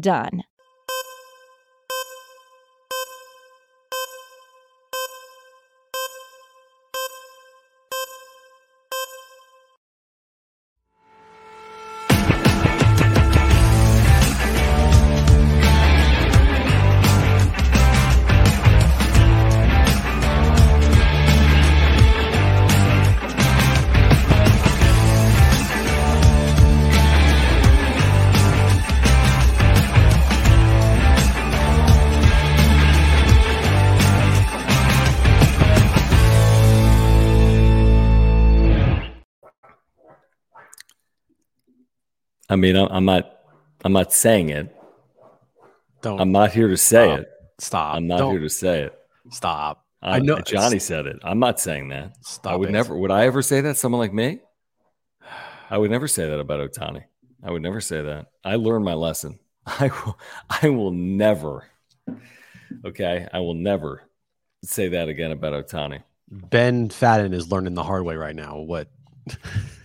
done. I mean, I'm, not. I'm not saying it. Don't. I'm not here to say Stop. it. Stop. I'm not Don't- here to say it. Stop. I, I know Johnny said it. I'm not saying that. Stop I would it. never. Would I ever say that? Someone like me? I would never say that about Ohtani. I would never say that. I learned my lesson. I will. I will never. Okay, I will never say that again about Ohtani. Ben Fadden is learning the hard way right now. What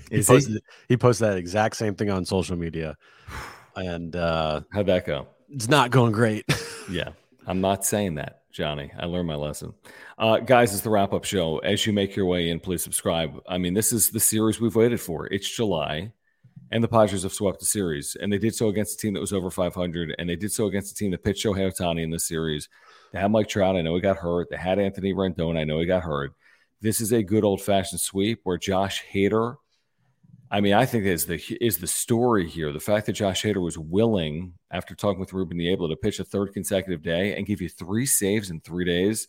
he Is he? posted, he posted that exact same thing on social media, and uh, How'd that go? it's not going great. Yeah, I'm not saying that, Johnny. I learned my lesson. Uh, guys, it's the wrap up show. As you make your way in, please subscribe. I mean, this is the series we've waited for. It's July, and the Padres have swept the series, and they did so against a team that was over 500, and they did so against a team that pitched Shohei Ohtani in this series. They had Mike Trout. I know he got hurt. They had Anthony Rendon. I know he got hurt. This is a good old fashioned sweep where Josh Hader. I mean, I think is the is the story here. The fact that Josh Hader was willing, after talking with Ruben Niebla, to pitch a third consecutive day and give you three saves in three days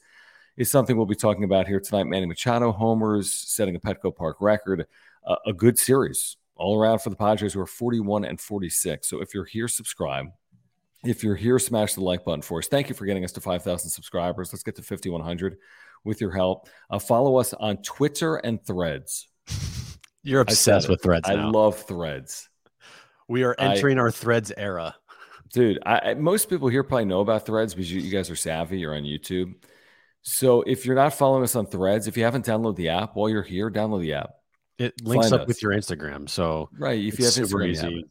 is something we'll be talking about here tonight. Manny Machado homers, setting a Petco Park record, uh, a good series all around for the Padres, who are 41 and 46. So if you're here, subscribe. If you're here, smash the like button for us. Thank you for getting us to 5,000 subscribers. Let's get to 5,100 with your help. Uh, follow us on Twitter and Threads. You're obsessed with threads I now. love Threads. we are I- entering our threads era. Dude, I, I- most people here probably know about Threads because you, you guys are savvy. You're on YouTube. So if you're not following us on Threads, if you haven't downloaded the app while you're here, download the app. It links Find up with your Instagram, so Right. If you have super Instagram, easy.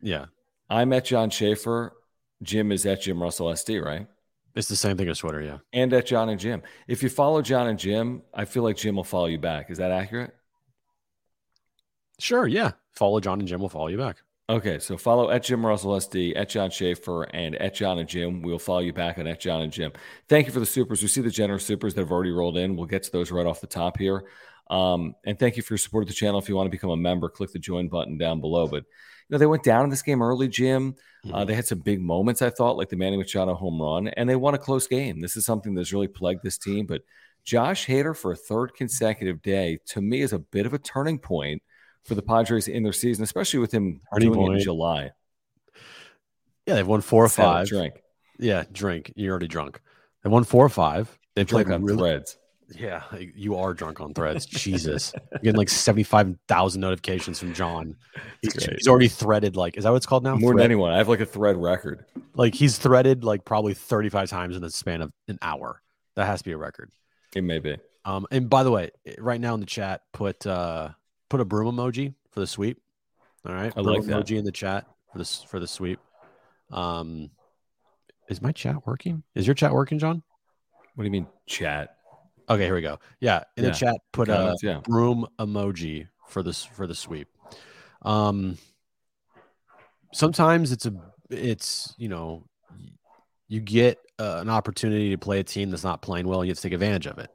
Yeah, I'm at John Schaefer. Jim is at Jim Russell SD, right? it's the same thing as Twitter. Yeah, And at John and Jim. If you follow John and Jim, I feel like Jim will follow you back. Is that accurate? Sure. Yeah, follow John and Jim We'll follow you back. Okay, so follow at Jim Russell SD, at John Schaefer, and at John and Jim. We'll follow you back on at John and Jim. Thank you for the supers. We see the generous supers that have already rolled in. We'll get to those right off the top here. Um, and thank you for your support of the channel. If you want to become a member, click the join button down below. But you know, they went down in this game early, Jim. Uh, they had some big moments, I thought, like the Manny Machado home run, and they won a close game. This is something that's really plagued this team. But Josh Hader for a third consecutive day, to me, is a bit of a turning point for the Padres in their season, especially with him doing in. July. Yeah, they've won four or Let's have a five. drink. Yeah, drink. You're already drunk. They won four or five. They Drink played on really, threads. Yeah, you are drunk on threads. Jesus. You're getting like 75,000 notifications from John. He's, he's already threaded, like, is that what it's called now? More than anyone. I have like a thread record. Like, he's threaded like probably 35 times in the span of an hour. That has to be a record. It may be. Um, and by the way, right now in the chat, put uh put a broom emoji for the sweep. All right. I broom like that. emoji in the chat for this for the sweep. Um is my chat working? Is your chat working, John? What do you mean, chat? Okay, here we go. Yeah, in Yeah. the chat, put a yeah. broom emoji for this for the sweep. Um, sometimes it's a it's you know you get uh, an opportunity to play a team that's not playing well, and you have to take advantage of it.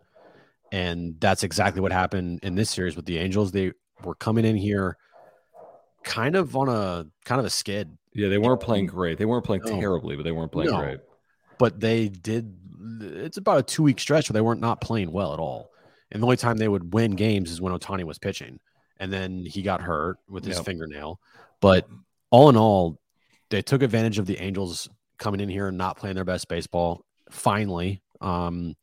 And that's exactly what happened in this series with the Angels. They were coming in here kind of on a kind of a skid. Yeah, they weren't playing great. They weren't playing No. terribly, but they weren't playing No. great. But they did it's about a two week stretch where they weren't not playing well at all. And the only time they would win games is when Ohtani was pitching. And then he got hurt with his Yep. fingernail. But all in all, they took advantage of the Angels coming in here and not playing their best baseball. Finally, um,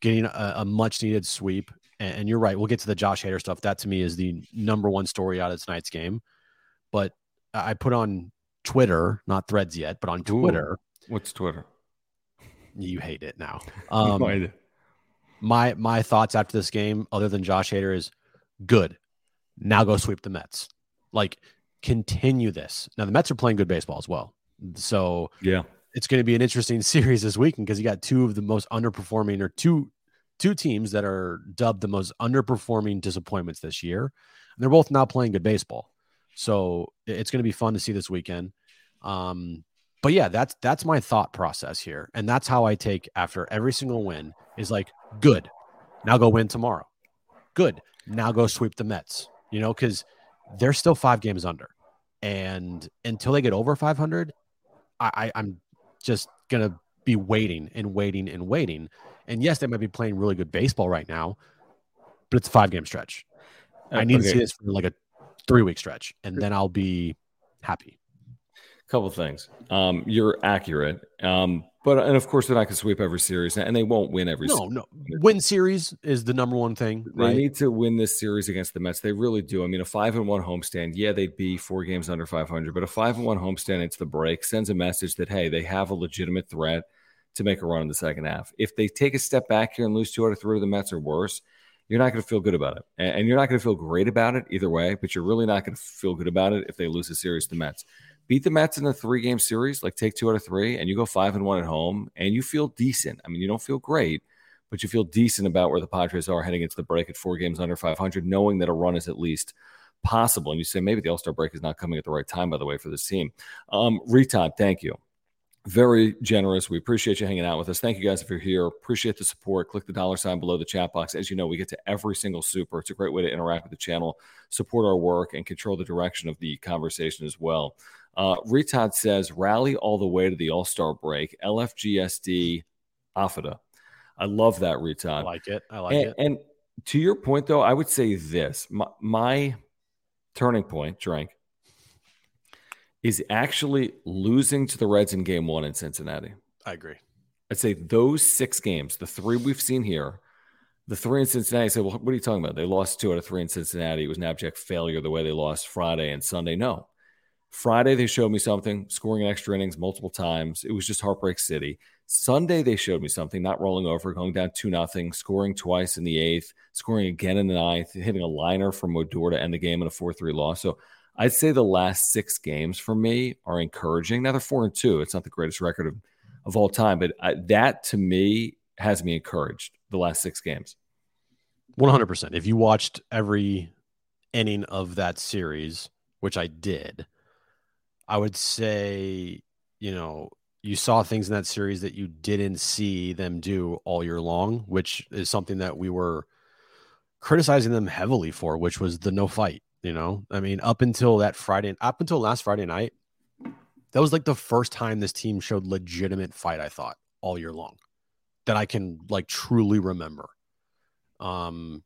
getting a, a much needed sweep. And, and you're right. We'll get to the Josh Hader stuff. That to me is the number one story out of tonight's game. But I put on Twitter, not threads yet, but on Ooh. Twitter, What's Twitter? you hate it now. Um, No my my thoughts after this game, other than Josh Hader, is good. Now go sweep the Mets. Like continue this. Now the Mets are playing good baseball as well, so yeah. it's going to be an interesting series this weekend because you got two of the most underperforming or two two teams that are dubbed the most underperforming disappointments this year. And they're both now playing good baseball. So it's going to be fun to see this weekend. Um, but yeah, that's that's my thought process here. And that's how I take after every single win is like, good. Now go win tomorrow. Good. Now go sweep the Mets. You know, because they're still five games under. And until they get over 500, I, I I'm just gonna be waiting and waiting and waiting. And yes, they might be playing really good baseball right now, but it's a five game stretch. I need to see this for like a three week stretch, and then I'll be happy. couple things. Um, you're accurate. Um, but and of course they're not going to sweep every series, and they won't win every. No, series. no, win series is the number one thing, They right? need to win this series against the Mets. They really do. I mean, a five and one homestand, yeah, they'd be four games under 500, but a five and one homestand into the break sends a message that hey, they have a legitimate threat to make a run in the second half. If they take a step back here and lose two out of three of the Mets or worse, you're not going to feel good about it, and and you're not going to feel great about it either way. But you're really not going to feel good about it if they lose a series to the Mets. Beat the Mets in a three game series, like take two out of three, and you go five and one at home, and you feel decent. I mean, you don't feel great, but you feel decent about where the Padres are heading into the break at four games under 500, knowing that a run is at least possible. And you say maybe the All Star break is not coming at the right time, by the way, for this team. Um, Retod, thank you. Very generous. We appreciate you hanging out with us. Thank you guys if you're here. Appreciate the support. Click the dollar sign below the chat box. As you know, we get to every single super. It's a great way to interact with the channel, support our work, and control the direction of the conversation as well. Uh, Retod says, rally all the way to the All Star break. LFGSD AFIDA. I love that, I Retod. like it. I like and, it. and to your point, though, I would say this my, my turning point, drink, is actually losing to the Reds in game one in Cincinnati. I agree. I'd say those six games, the three we've seen here, the three in Cincinnati, I said, well, what are you talking about? They lost two out of three in Cincinnati. It was an abject failure the way they lost Friday and Sunday. No. Friday, they showed me something, scoring in extra innings multiple times. It was just Heartbreak City. Sunday, they showed me something, not rolling over, going down 2 nothing, scoring twice in the eighth, scoring again in the ninth, hitting a liner from Modor to end the game in a 4 3 loss. So I'd say the last six games for me are encouraging. Now they're 4 and 2. It's not the greatest record of, of all time, but I, that to me has me encouraged the last six games. One hundred percent. If you watched every inning of that series, which I did, I would say, you know, you saw things in that series that you didn't see them do all year long, which is something that we were criticizing them heavily for, which was the no fight. You know, I mean, up until that Friday, up until last Friday night, that was like the first time this team showed legitimate fight. I thought all year long that I can like truly remember. Um,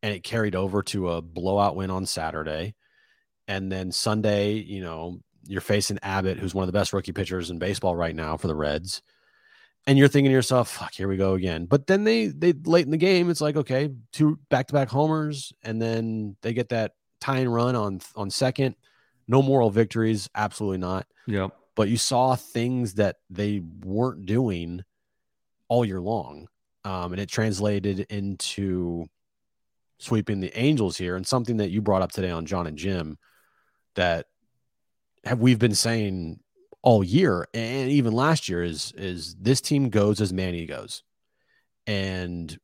and it carried over to a blowout win on Saturday. And then Sunday, you know, you're facing Abbott, who's one of the best rookie pitchers in baseball right now for the Reds. And you're thinking to yourself, fuck, here we go again. But then they they late in the game, it's like, okay, two back to back homers, and then they get that tying run on on second. No moral victories, absolutely not Yep. but you saw things that they weren't doing all year long. Um, and it translated into sweeping the Angels here and something that you brought up today on John and Jim that have we've been saying all year and even last year is is this team goes as Manny goes. And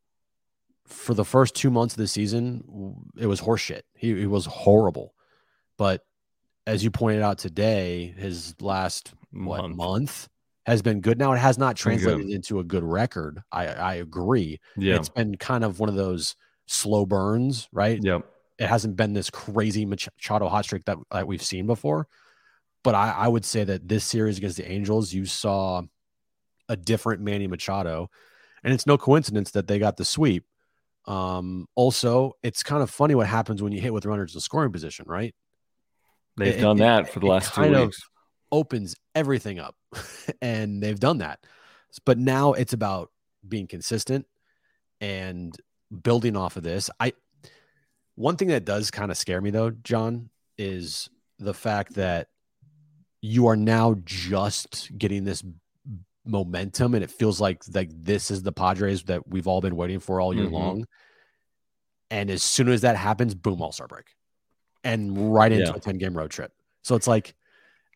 for the first two months of the season, it was horseshit. He, he was horrible. But as you pointed out today, his last what Month. month has been good. Now it has not translated into a good record. I, I agree. Yeah. It's been kind of one of those slow burns, right? Yep. It hasn't been this crazy Machado hot streak that, that we've seen before. But I, I would say that this series against the Angels, you saw a different Manny Machado. And it's no coincidence that they got the sweep. Um, also, it's kind of funny what happens when you hit with runners in scoring position, right? They've It- done it- that for the last two weeks. opens everything up and they've done that but now it's about being consistent and building off of this i one thing that does kind of scare me though john is the fact that you are now just getting this momentum and it feels like like this is the padres that we've all been waiting for all year Mhm. long and as soon as that happens boom all star break and right into Yeah. a 10 game road trip so it's like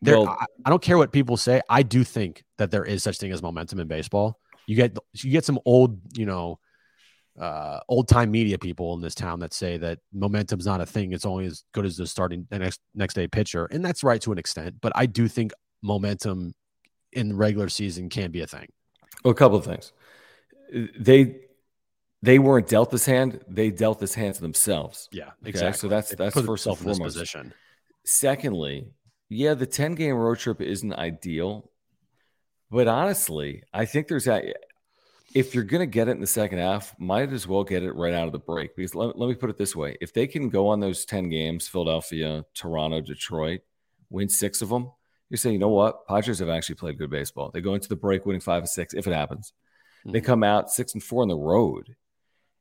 there, Well- I, I don't care what people say. I do think that there is such thing as momentum in baseball. You get you get some old, you know, uh, old time media people in this town that say that momentum's not a thing. It's only as good as the starting the next next day pitcher, and that's right to an extent. But I do think momentum in the regular season can't be a thing. Well, a couple of things. They they weren't dealt this hand. They dealt this hand to themselves. Yeah, Okay, so that's- that's first and themselves in this foremost. position. Secondly, yeah, the 10 game road trip isn't ideal. But honestly, I think there's a if you're going to get it in the second half, might as well get it right out of the break. Because let, let me put it this way if they can go on those 10 games, Philadelphia, Toronto, Detroit, win six of them, you're saying, you know what? Padres have actually played good baseball. They go into the break winning five and six, if it happens. They Mhm. come out six and four on the road.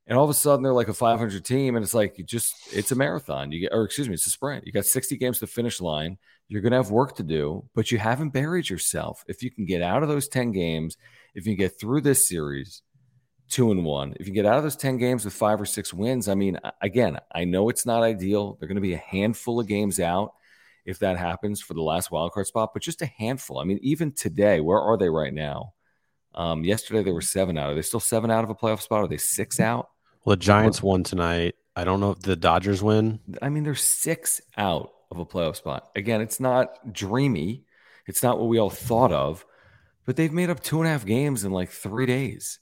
And all of a sudden they're like a 500 team, and it's like you just it's a marathon. You get, or excuse me, it's a sprint. You got 60 games to the finish line. You're going to have work to do, but you haven't buried yourself. If you can get out of those 10 games, if you can get through this series, two and one, if you get out of those 10 games with five or six wins, I mean, again, I know it's not ideal. They're going to be a handful of games out if that happens for the last wild card spot, but just a handful. I mean, even today, where are they right now? Um, yesterday they were seven out. Are they still seven out of a playoff spot? Are they six out? Well, the Giants won tonight. I don't know if the Dodgers win. I mean, they're six out of a playoff spot. Again, it's not dreamy. It's not what we all thought of, but they've made up two and a half games in like three days.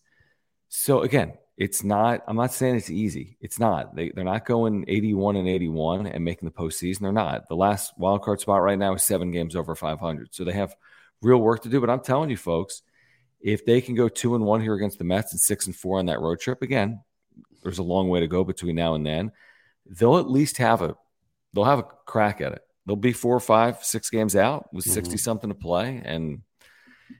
So again, it's not, I'm not saying it's easy. It's not. They, they're not going 81 and 81 and making the postseason. They're not. The last wild card spot right now is seven games over 500. So they have real work to do. But I'm telling you, folks, if they can go two and one here against the Mets and six and four on that road trip, again, there's a long way to go between now and then. They'll at least have a they'll have a crack at it. They'll be four or five, six games out with Mhm. 60 something to play, and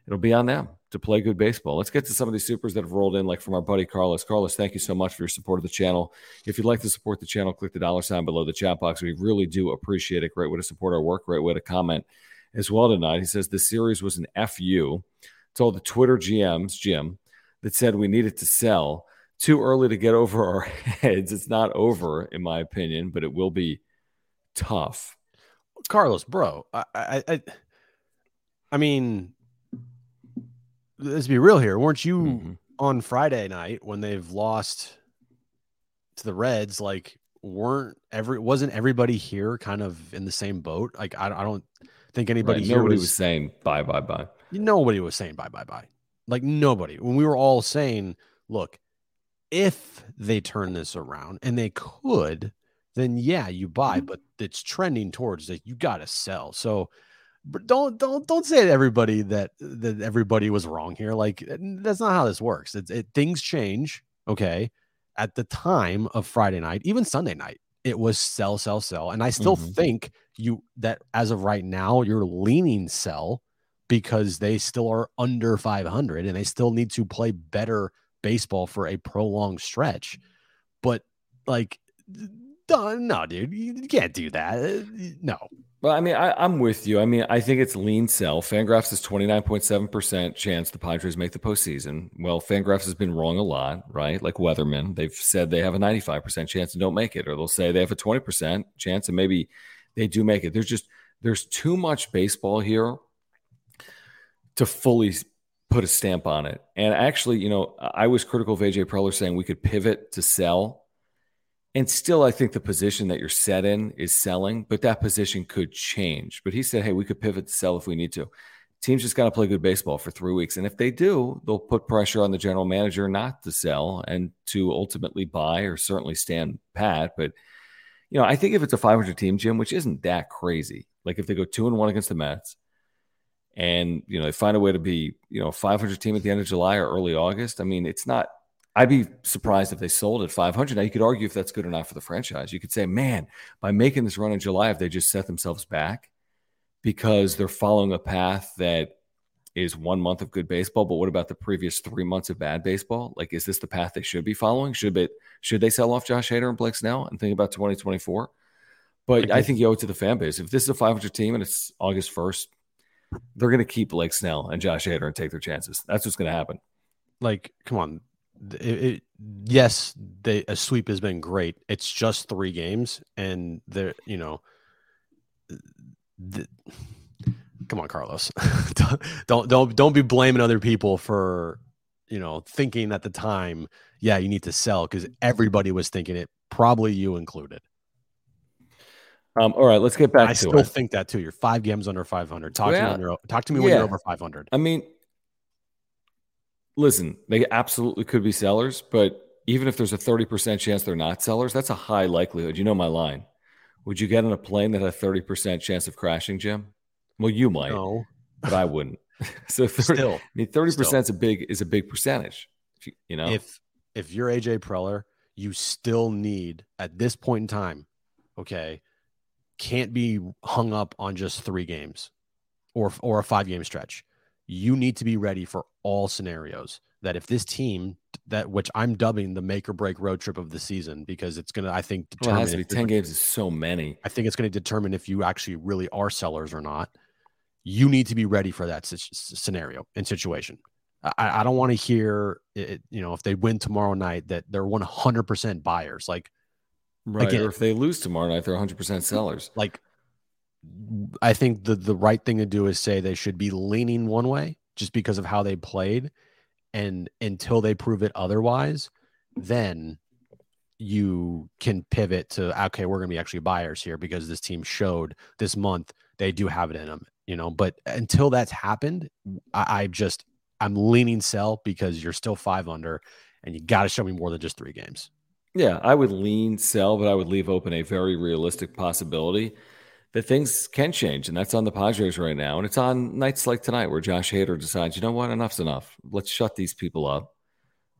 it'll be on them to play good baseball. Let's get to some of these supers that have rolled in, like from our buddy Carlos. Carlos, thank you so much for your support of the channel. If you'd like to support the channel, click the dollar sign below the chat box. We really do appreciate it. Great way to support our work, great way to comment as well tonight. He says the series was an FU. Told the Twitter GMs, Jim, that said we needed to sell. Too early to get over our heads. It's not over, in my opinion, but it will be tough. Carlos, bro, I, I, I, I mean, let's be real here. Weren't you Mhm. on Friday night when they've lost to the Reds? Like, weren't every wasn't everybody here kind of in the same boat? Like, I, I don't think anybody Right, here Nobody was, was saying bye, bye, bye. nobody was saying bye, bye, bye. Like nobody. When we were all saying, look, if they turn this around and they could, then yeah, you buy, but it's trending towards that you got to sell. So but don't don't don't say to everybody that that everybody was wrong here. Like that's not how this works. It's it things change, okay? At the time of Friday night, even Sunday night, it was sell, sell, sell. And I still Mhm. think you that as of right now, you're leaning sell because they still are under 500 and they still need to play better baseball for a prolonged stretch. But like, no, dude, you can't do that. Uh, No, Well, I mean, I, I'm with you. I mean, I think it's lean sell. Fangraphs is 29.7% chance the Padres make the postseason. Well, Fangraphs has been wrong a lot, right? Like Weatherman, they've said they have a 95% chance and don't make it, or they'll say they have a 20% chance and maybe they do make it. There's just, there's too much baseball here to fully put a stamp on it. And actually, you know, I was critical of AJ Preller saying we could pivot to sell. And still, I think the position that you're set in is selling, but that position could change. But he said, hey, we could pivot to sell if we need to. teams just got to play good baseball for three weeks. And if they do, they'll put pressure on the general manager not to sell and to ultimately buy or certainly stand pat. But, you know, I think if it's a 500 team, Jim, which isn't that crazy, like if they go two and one against the Mets and, you know, they find a way to be, you know, 500 team at the end of July or early August, I mean, it's not, I'd be surprised if they sold at 500. Now, you could argue if that's good or not for the franchise. You could say, man, by making this run in July, if they just set themselves back, because they're following a path that is one month of good baseball, but what about the previous three months of bad baseball? Like, is this the path they should be following? Should it should they sell off Josh Hader and Blake Snell and think about 2024? But I, I think you owe it to the fan base. If this is a 500 team and it's August 1st, they're going to keep Blake Snell and Josh Hader and take their chances. That's what's going to happen. Like, come on. It, it, yes, they, a sweep has been great. It's just three games, and they're you know the, come on, Carlos. don't don't don't be blaming other people for you know thinking at the time. Yeah, you need to sell because everybody was thinking it, probably you included. Um, all right, let's get back I to still it. think that too. You're five games under 500. Talk to me when you're talk to me when you're over 500. I mean, listen, they absolutely could be sellers, but even if there's a 30% chance they're not sellers, that's a high likelihood. You know my line. Would you get on a plane that had a 30% chance of crashing, Jim? Well, you might, No, but I wouldn't. so 30, still, I mean, 30% is a big is a big percentage. If you, you know, if if you're AJ Preller, you still need at this point in time, okay, can't be hung up on just three games or or a five game stretch. You need to be ready for all scenarios. That if this team that which I'm dubbing the make or break road trip of the season because it's gonna I think well, it has to determine be 10 games is so many. I think it's going to determine if you actually really are sellers or not. You need to be ready for that scenario and situation. I, I don't want to hear, it, you know, if they win tomorrow night that they're 100% buyers. Like, Right. Again- or if they lose tomorrow night, they're 100% sellers. like I think the the right thing to do is say they should be leaning one way just because of how they played, and until they prove it otherwise, then you can pivot to okay, we're going to be actually buyers here because this team showed this month they do have it in them, you know. But until that's happened, I, I just I'm leaning sell because you're still five under, and you got to show me more than just three games. Yeah, I would lean sell, but I would leave open a very realistic possibility that things can change. And that's on the Padres right now. And it's on nights like tonight where Josh Hader decides, you know what, enough's enough. Let's shut these people up.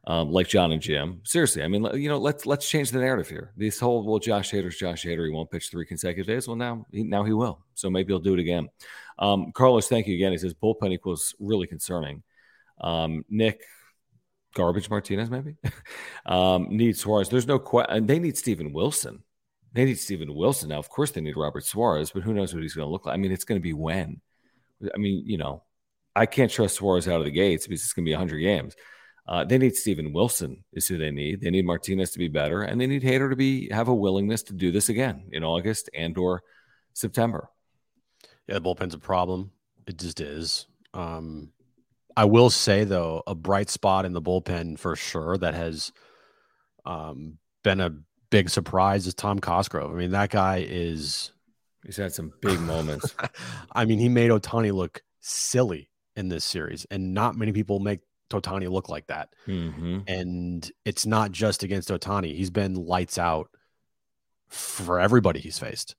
Um, like John and Jim. Seriously, I mean, you know, let's let's change the narrative here. This whole well, Josh Hader's Josh Hader. He won't pitch three consecutive days. Well, now he, now he will. So maybe he'll do it again. Um, Carlos, thank you again. He says bullpen equals really concerning. Um, Nick, garbage Martinez maybe um, need Suarez. There's no question. They need Steven Wilson. They need Steven Wilson. Now, of course, they need Robert Suarez, but who knows what he's going to look like? I mean, it's going to be when. I mean, you know, I can't trust Suarez out of the gates because it's going to be 100 games. Uh, they need Steven Wilson is who they need. They need Martinez to be better, and they need Hader to be have a willingness to do this again in August and or September. Yeah, the bullpen's a problem. It just is. Um, I will say though, a bright spot in the bullpen for sure that has um, been a big surprise is Tom Cosgrove. I mean, that guy is. He's had some big moments. I mean, he made Ohtani look silly in this series, and not many people make Ohtani look like that. hmm And it's not just against Ohtani; he's been lights out for everybody he's faced.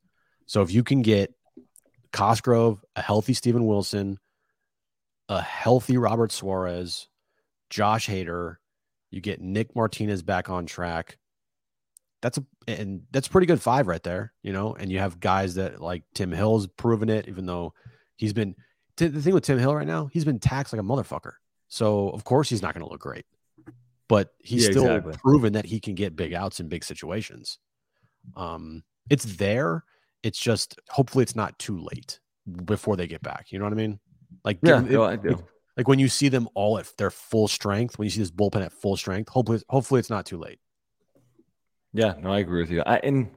So if you can get Cosgrove, a healthy Steven Wilson, a healthy Robert Suarez, Josh Hader, you get Nick Martinez back on track. That's a and that's a pretty good five right there, you know. And you have guys that like Tim Hill's proven it, even though he's been t- the thing with Tim Hill right now, he's been taxed like a motherfucker. So of course he's not going to look great, but he's Yeah, still exactly. proven that he can get big outs in big situations. Um, it's there. It's just hopefully it's not too late before they get back. You know what I mean? Like Yeah, give- no, I do. like when you see them all at their full strength, when you see this bullpen at full strength, hopefully, hopefully it's not too late. Yeah, no, I agree with you. I, and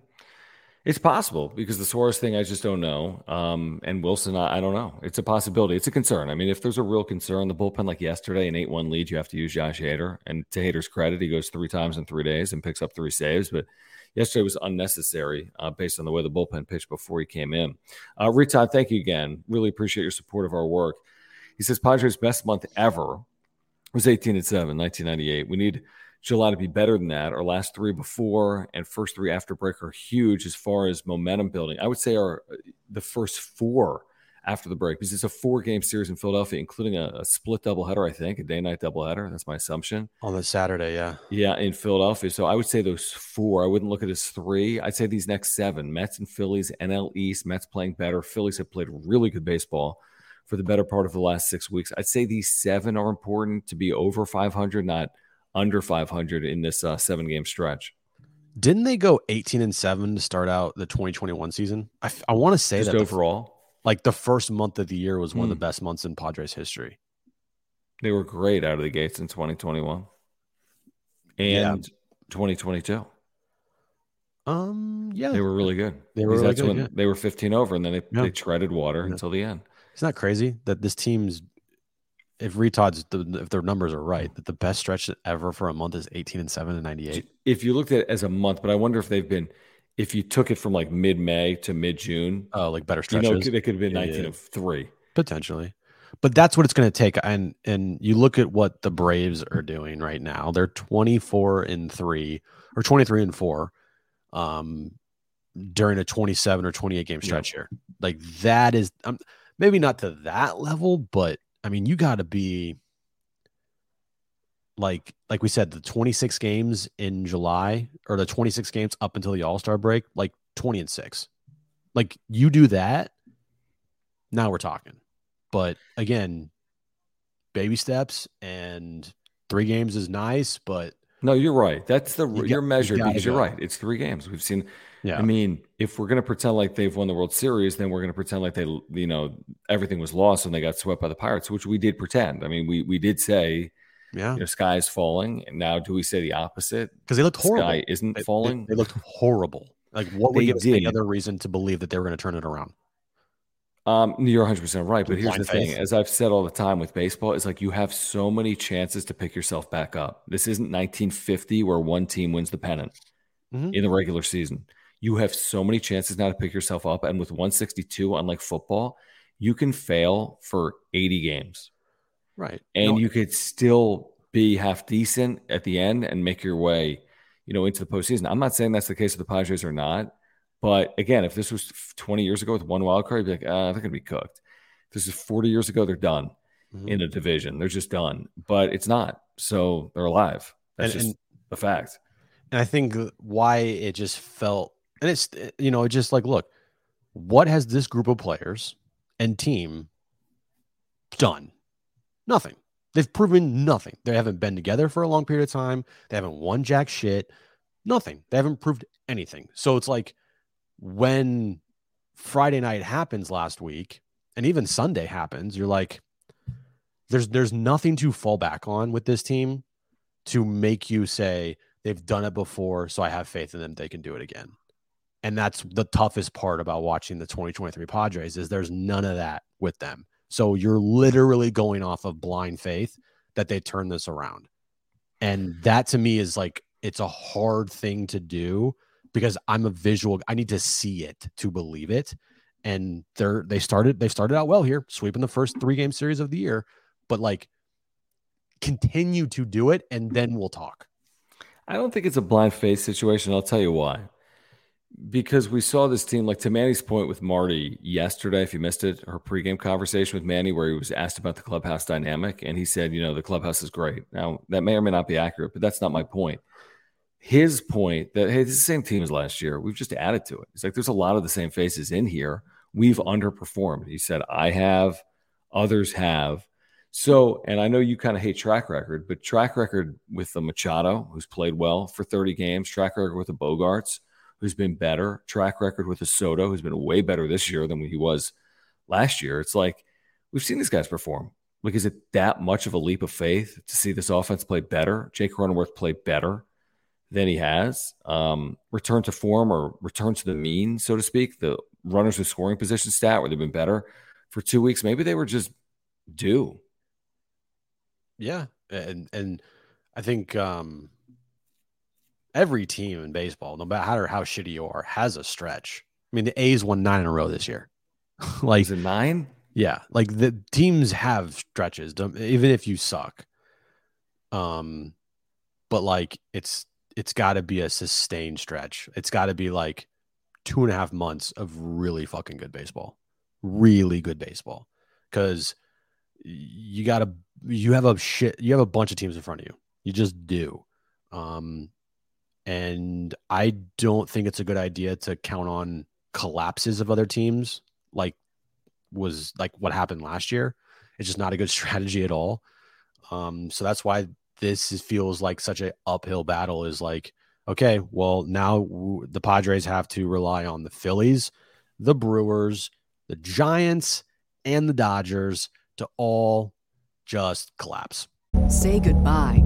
it's possible because the Suarez thing, I just don't know. Um, and Wilson, I, I don't know. It's a possibility. It's a concern. I mean, if there's a real concern, the bullpen like yesterday, an 8 1 lead, you have to use Josh Hader. And to Hader's credit, he goes three times in three days and picks up three saves. But yesterday was unnecessary uh, based on the way the bullpen pitched before he came in. Uh, Ritan, thank you again. Really appreciate your support of our work. He says Padres' best month ever was 18 and 7, 1998. We need July to be better than that. Our last three before and first three after break are huge as far as momentum building. I would say our uh, the first four after the break because it's a four game series in Philadelphia, including a, a split doubleheader, I think, a day night doubleheader. That's my assumption. On the Saturday, yeah. Yeah, in Philadelphia. So I would say those four. I wouldn't look at it as three. I'd say these next seven Mets and Phillies, NL East, Mets playing better. Phillies have played really good baseball for the better part of the last six weeks. I'd say these seven are important to be over 500, not under 500 in this uh, seven game stretch. Didn't they go 18 and 7 to start out the 2021 season? I, I want to say Just that the- overall. like the first month of the year was one of Hmm. the best months in Padres history. They were great out of the gates in 2021 and 2022. Um, yeah, They were really good. They were really good, when yeah. they were 15 over, and then they, Yeah. they treaded water Yeah. until the end. It's not that crazy that this team's if Retod's the, if their numbers are right that the best stretch ever for a month is 18 and 7 and 98. If you looked at it as a month, but I wonder if they've been, if you took it from like mid May to mid June, Oh, like better you stretches know, they could have been 19 yeah. of three. potentially. But that's what it's going to take and and you look at what the Braves are doing right now. They're 24 and 3 or 23 and 4 um during a 27 or 28 game Yeah. stretch here. Like that is um, maybe not to that level, but I mean, you got to be like like we said the 26 games in July or the 26 games up until the All-Star break, like 20 and 6. Like you do that, now we're talking. But again, baby steps and 3 games is nice, but No, you're right. That's the You you measured gotta because you're right. It's three games. We've seen. yeah. I mean, if we're gonna pretend like they've won the World Series, then we're gonna pretend like they, you know, everything was lost when they got swept by the Pirates, which we did pretend. I mean, we we did say, yeah. you know, sky is falling, and now do we say the opposite? Cuz they looked horrible. Sky isn't They- they- falling. They, looked horrible. Like what would They give us any other reason to believe that they were going to turn it around? Um, you're 100 percent right. But here's the thing: as I've said all the time with baseball, is like you have so many chances to pick yourself back up. This isn't 1950 where one team wins the pennant Mhm. in the regular season. You have so many chances now to pick yourself up, and with 162, unlike football, you can fail for 80 games, Right. and No, you could still be half decent at the end and make your way, you know, into the postseason. I'm not saying that's the case with the Padres or not, but again, if this was 20 years ago with one wild card, you'd be like, ah, they're going to be cooked. If this is 40 years ago, they're done Mhm. in a division. They're just done, but it's not. So they're alive. That's And- just and- a fact. And I think why it just felt, and it's, you know, it's just like, look, what has this group of players and team done? Nothing. They've proven nothing. They haven't been together for a long period of time. They haven't won jack shit. Nothing. They haven't proved anything. So it's like when Friday night happens last week, and even Sunday happens, you're like, there's there's nothing to fall back on with this team to make you say they've done it before, so I have faith in them they can do it again. And that's the toughest part about watching the 2023 Padres is there's none of that with them. So you're literally going off of blind faith that they turn this around. And that to me is like it's a hard thing to do because I'm a visual I need to see it to believe it. And they're they started they started out well here, sweeping the first 3 game series of the year, but like continue to do it and then we'll talk. I don't think it's a blind faith situation. I'll tell you why. Because we saw this team, like to Manny's point with Marty yesterday, if you missed it, her pregame conversation with Manny, where he was asked about the clubhouse dynamic, and he said, you know, the clubhouse is great. Now, that may or may not be accurate, but that's not my point. His point that, hey, this is the same team as last year. We've just added to it. It's like there's a lot of the same faces in here. We've underperformed. He said, I have, others have. So, and I know you kind of hate track record, but track record with the Machado, who's played well for 30 games, track record with the Bogaerts, who's been better, track record with the Soto, who's been way better this year than he was last year. It's like we've seen these guys perform. Like, is it that much of a leap of faith to see this offense play better? Jake Cronenworth play better than he has. Um, return to form or return to the mean, so to speak. The runners with scoring position stat where they've been better for two weeks. Maybe they were just due. Yeah, and and I think um every team in baseball, no matter how shitty you are, has a stretch. I mean, the A's won nine in a row this year. like Is it nine? Yeah, like the teams have stretches, even if you suck. Um, but like it's it's got to be a sustained stretch. It's got to be like two and a half months of really fucking good baseball, really good baseball, because you got to you have a shit you have a bunch of teams in front of you. You just do. Um, and I don't think it's a good idea to count on collapses of other teams like was like what happened last year. It's just not a good strategy at all. Um, so that's why this is, feels like such an uphill battle. Is like, okay, well now w- the Padres have to rely on the Phillies, the Brewers, the Giants, and the Dodgers to all just collapse. Say goodbye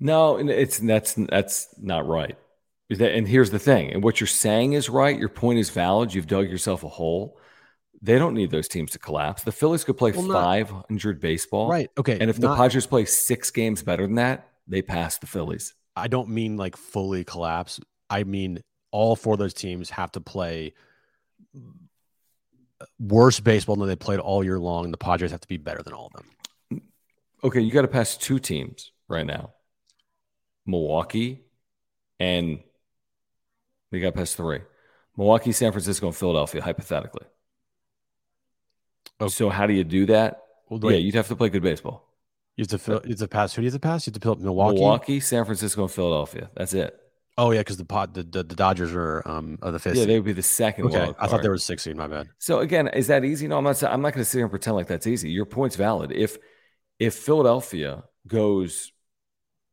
No, and it's that's that's not right. Is that- And here's the thing, and what you're saying is right. Your point is valid. You've dug yourself a hole. They don't need those teams to collapse. The Phillies could play Well, not- 500 baseball, Right. Okay. And if the not- Padres play six games better than that, they pass the Phillies. I don't mean like fully collapse. I mean all four of those teams have to play worse baseball than they played all year long. And the Padres have to be better than all of them. Okay, you got to pass two teams right now, Milwaukee, and we got past three: Milwaukee, San Francisco, and Philadelphia. Hypothetically. Okay. So how do you do that? Well, yeah, you'd have to play good baseball. you have to fill, you have to pass. Who do you have to pass? You have to fill up Milwaukee. Milwaukee, San Francisco, and Philadelphia. That's it. Oh yeah, because the pod the, the the Dodgers are um are the fifth. Yeah, they would be the second. okay. I thought there was sixteen. My bad. So again, is that easy? No, I'm not. I'm not going to sit here and pretend like that's easy. Your point's valid. If if Philadelphia goes,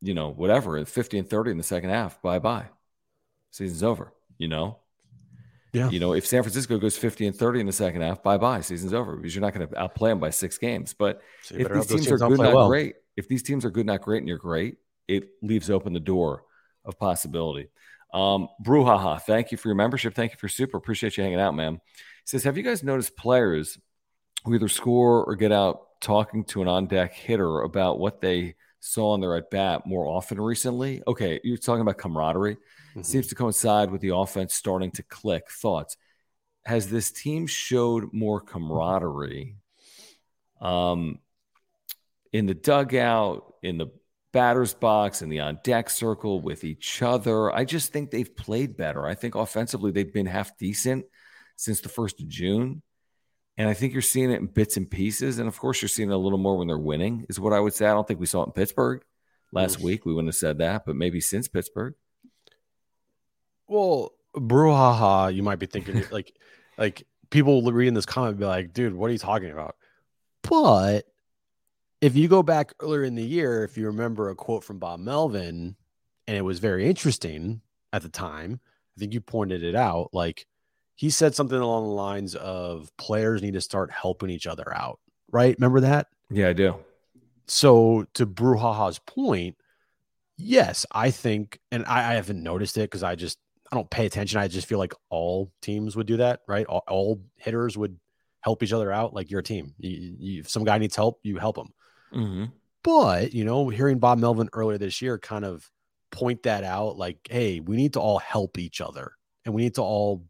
you know, whatever, at 50 and 30 in the second half, bye bye, season's over. You know, Yeah. you know, if San Francisco goes 50 and 30 in the second half, bye bye, season's over because you're not going to outplay them by six games. But So if these those teams are good, not well. great, if these teams are good, not great, and you're great, it leaves open the door of possibility. Um, Brouhaha, thank you for your membership. Thank you for super. Appreciate you hanging out, man. He says, Have you guys noticed players who either score or get out talking to an on deck hitter about what they saw on their at bat more often recently? Okay, you're talking about camaraderie. Mhm. Seems to coincide with the offense starting to click. Thoughts? Has this team showed more camaraderie um, in the dugout, in the batter's box, in the on deck circle with each other? I just think they've played better. I think offensively they've been half decent since the first of June. And I think you're seeing it in bits and pieces. And of course, you're seeing it a little more when they're winning, is what I would say. I don't think we saw it in Pittsburgh last week. We wouldn't have said that, but maybe since Pittsburgh. Well, brouhaha, you might be thinking like like people reading this comment be like, dude, what are you talking about? But if you go back earlier in the year, if you remember a quote from Bob Melvin, and it was very interesting at the time, I think you pointed it out. Like he said something along the lines of players need to start helping each other out, right? Remember that? Yeah, I do. So to Brouhaha's point, yes, I think, and I, I haven't noticed it because I just I don't pay attention. I just feel like all teams would do that, right? All, all hitters would help each other out. Like your team, you, you, if some guy needs help, you help him. hmm But you know, hearing Bob Melvin earlier this year kind of point that out, like, hey, we need to all help each other, and we need to all,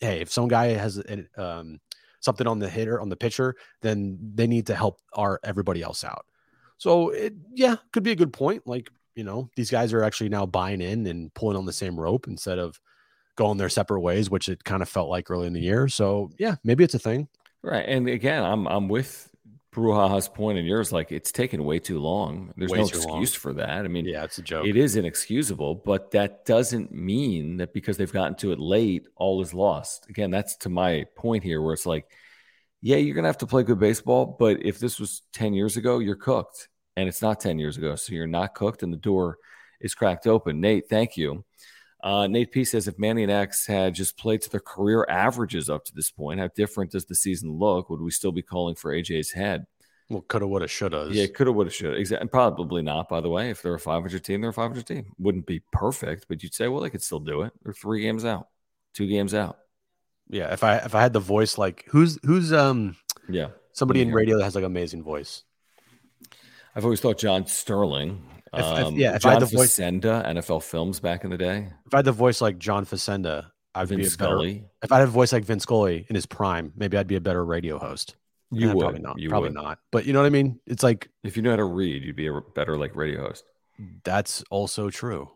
hey, if some guy has an, um, something on the hitter on the pitcher, then they need to help our everybody else out. So it, yeah, could be a good point. Like you know, these guys are actually now buying in and pulling on the same rope instead of going their separate ways, which it kind of felt like early in the year. So yeah, maybe it's a thing. Right. And again, I'm I'm with Brouhaha's point and yours, like it's taken way too long. There's Way no too long. excuse for that. I mean, Yeah, it's a joke. it is inexcusable, but that doesn't mean that because they've gotten to it late, all is lost. Again, that's to my point here, where it's like, yeah, you're gonna have to play good baseball, but if this was 10 years ago, you're cooked. And it's not 10 years ago. So you're not cooked and the door is cracked open. Nate, thank you. Uh, Nate P says if Manny and X had just played to their career averages up to this point, how different does the season look? Would we still be calling for AJ's head? Well, coulda, woulda, shoulda. Yeah, coulda, woulda, shoulda. Exactly. Probably not, by the way. If they're a 500 team, they're a 500 team. Wouldn't be perfect, but you'd say, well, they could still do it. They're three games out, two games out. yeah. If I if I had the voice like who's who's um Yeah. somebody in radio that has like amazing voice. I've always thought John Sterling. If- if- um, yeah, if I had the voice- Facenda, NFL Films back in the day. If I had the voice like John Facenda, I'd Vin be a better. If I had a voice like Vin Scully in his prime, maybe I'd be a better radio host. You would. probably not. You probably would. not. But you know what I mean? It's like If you know how to read, you'd be a better like radio host. that's also true.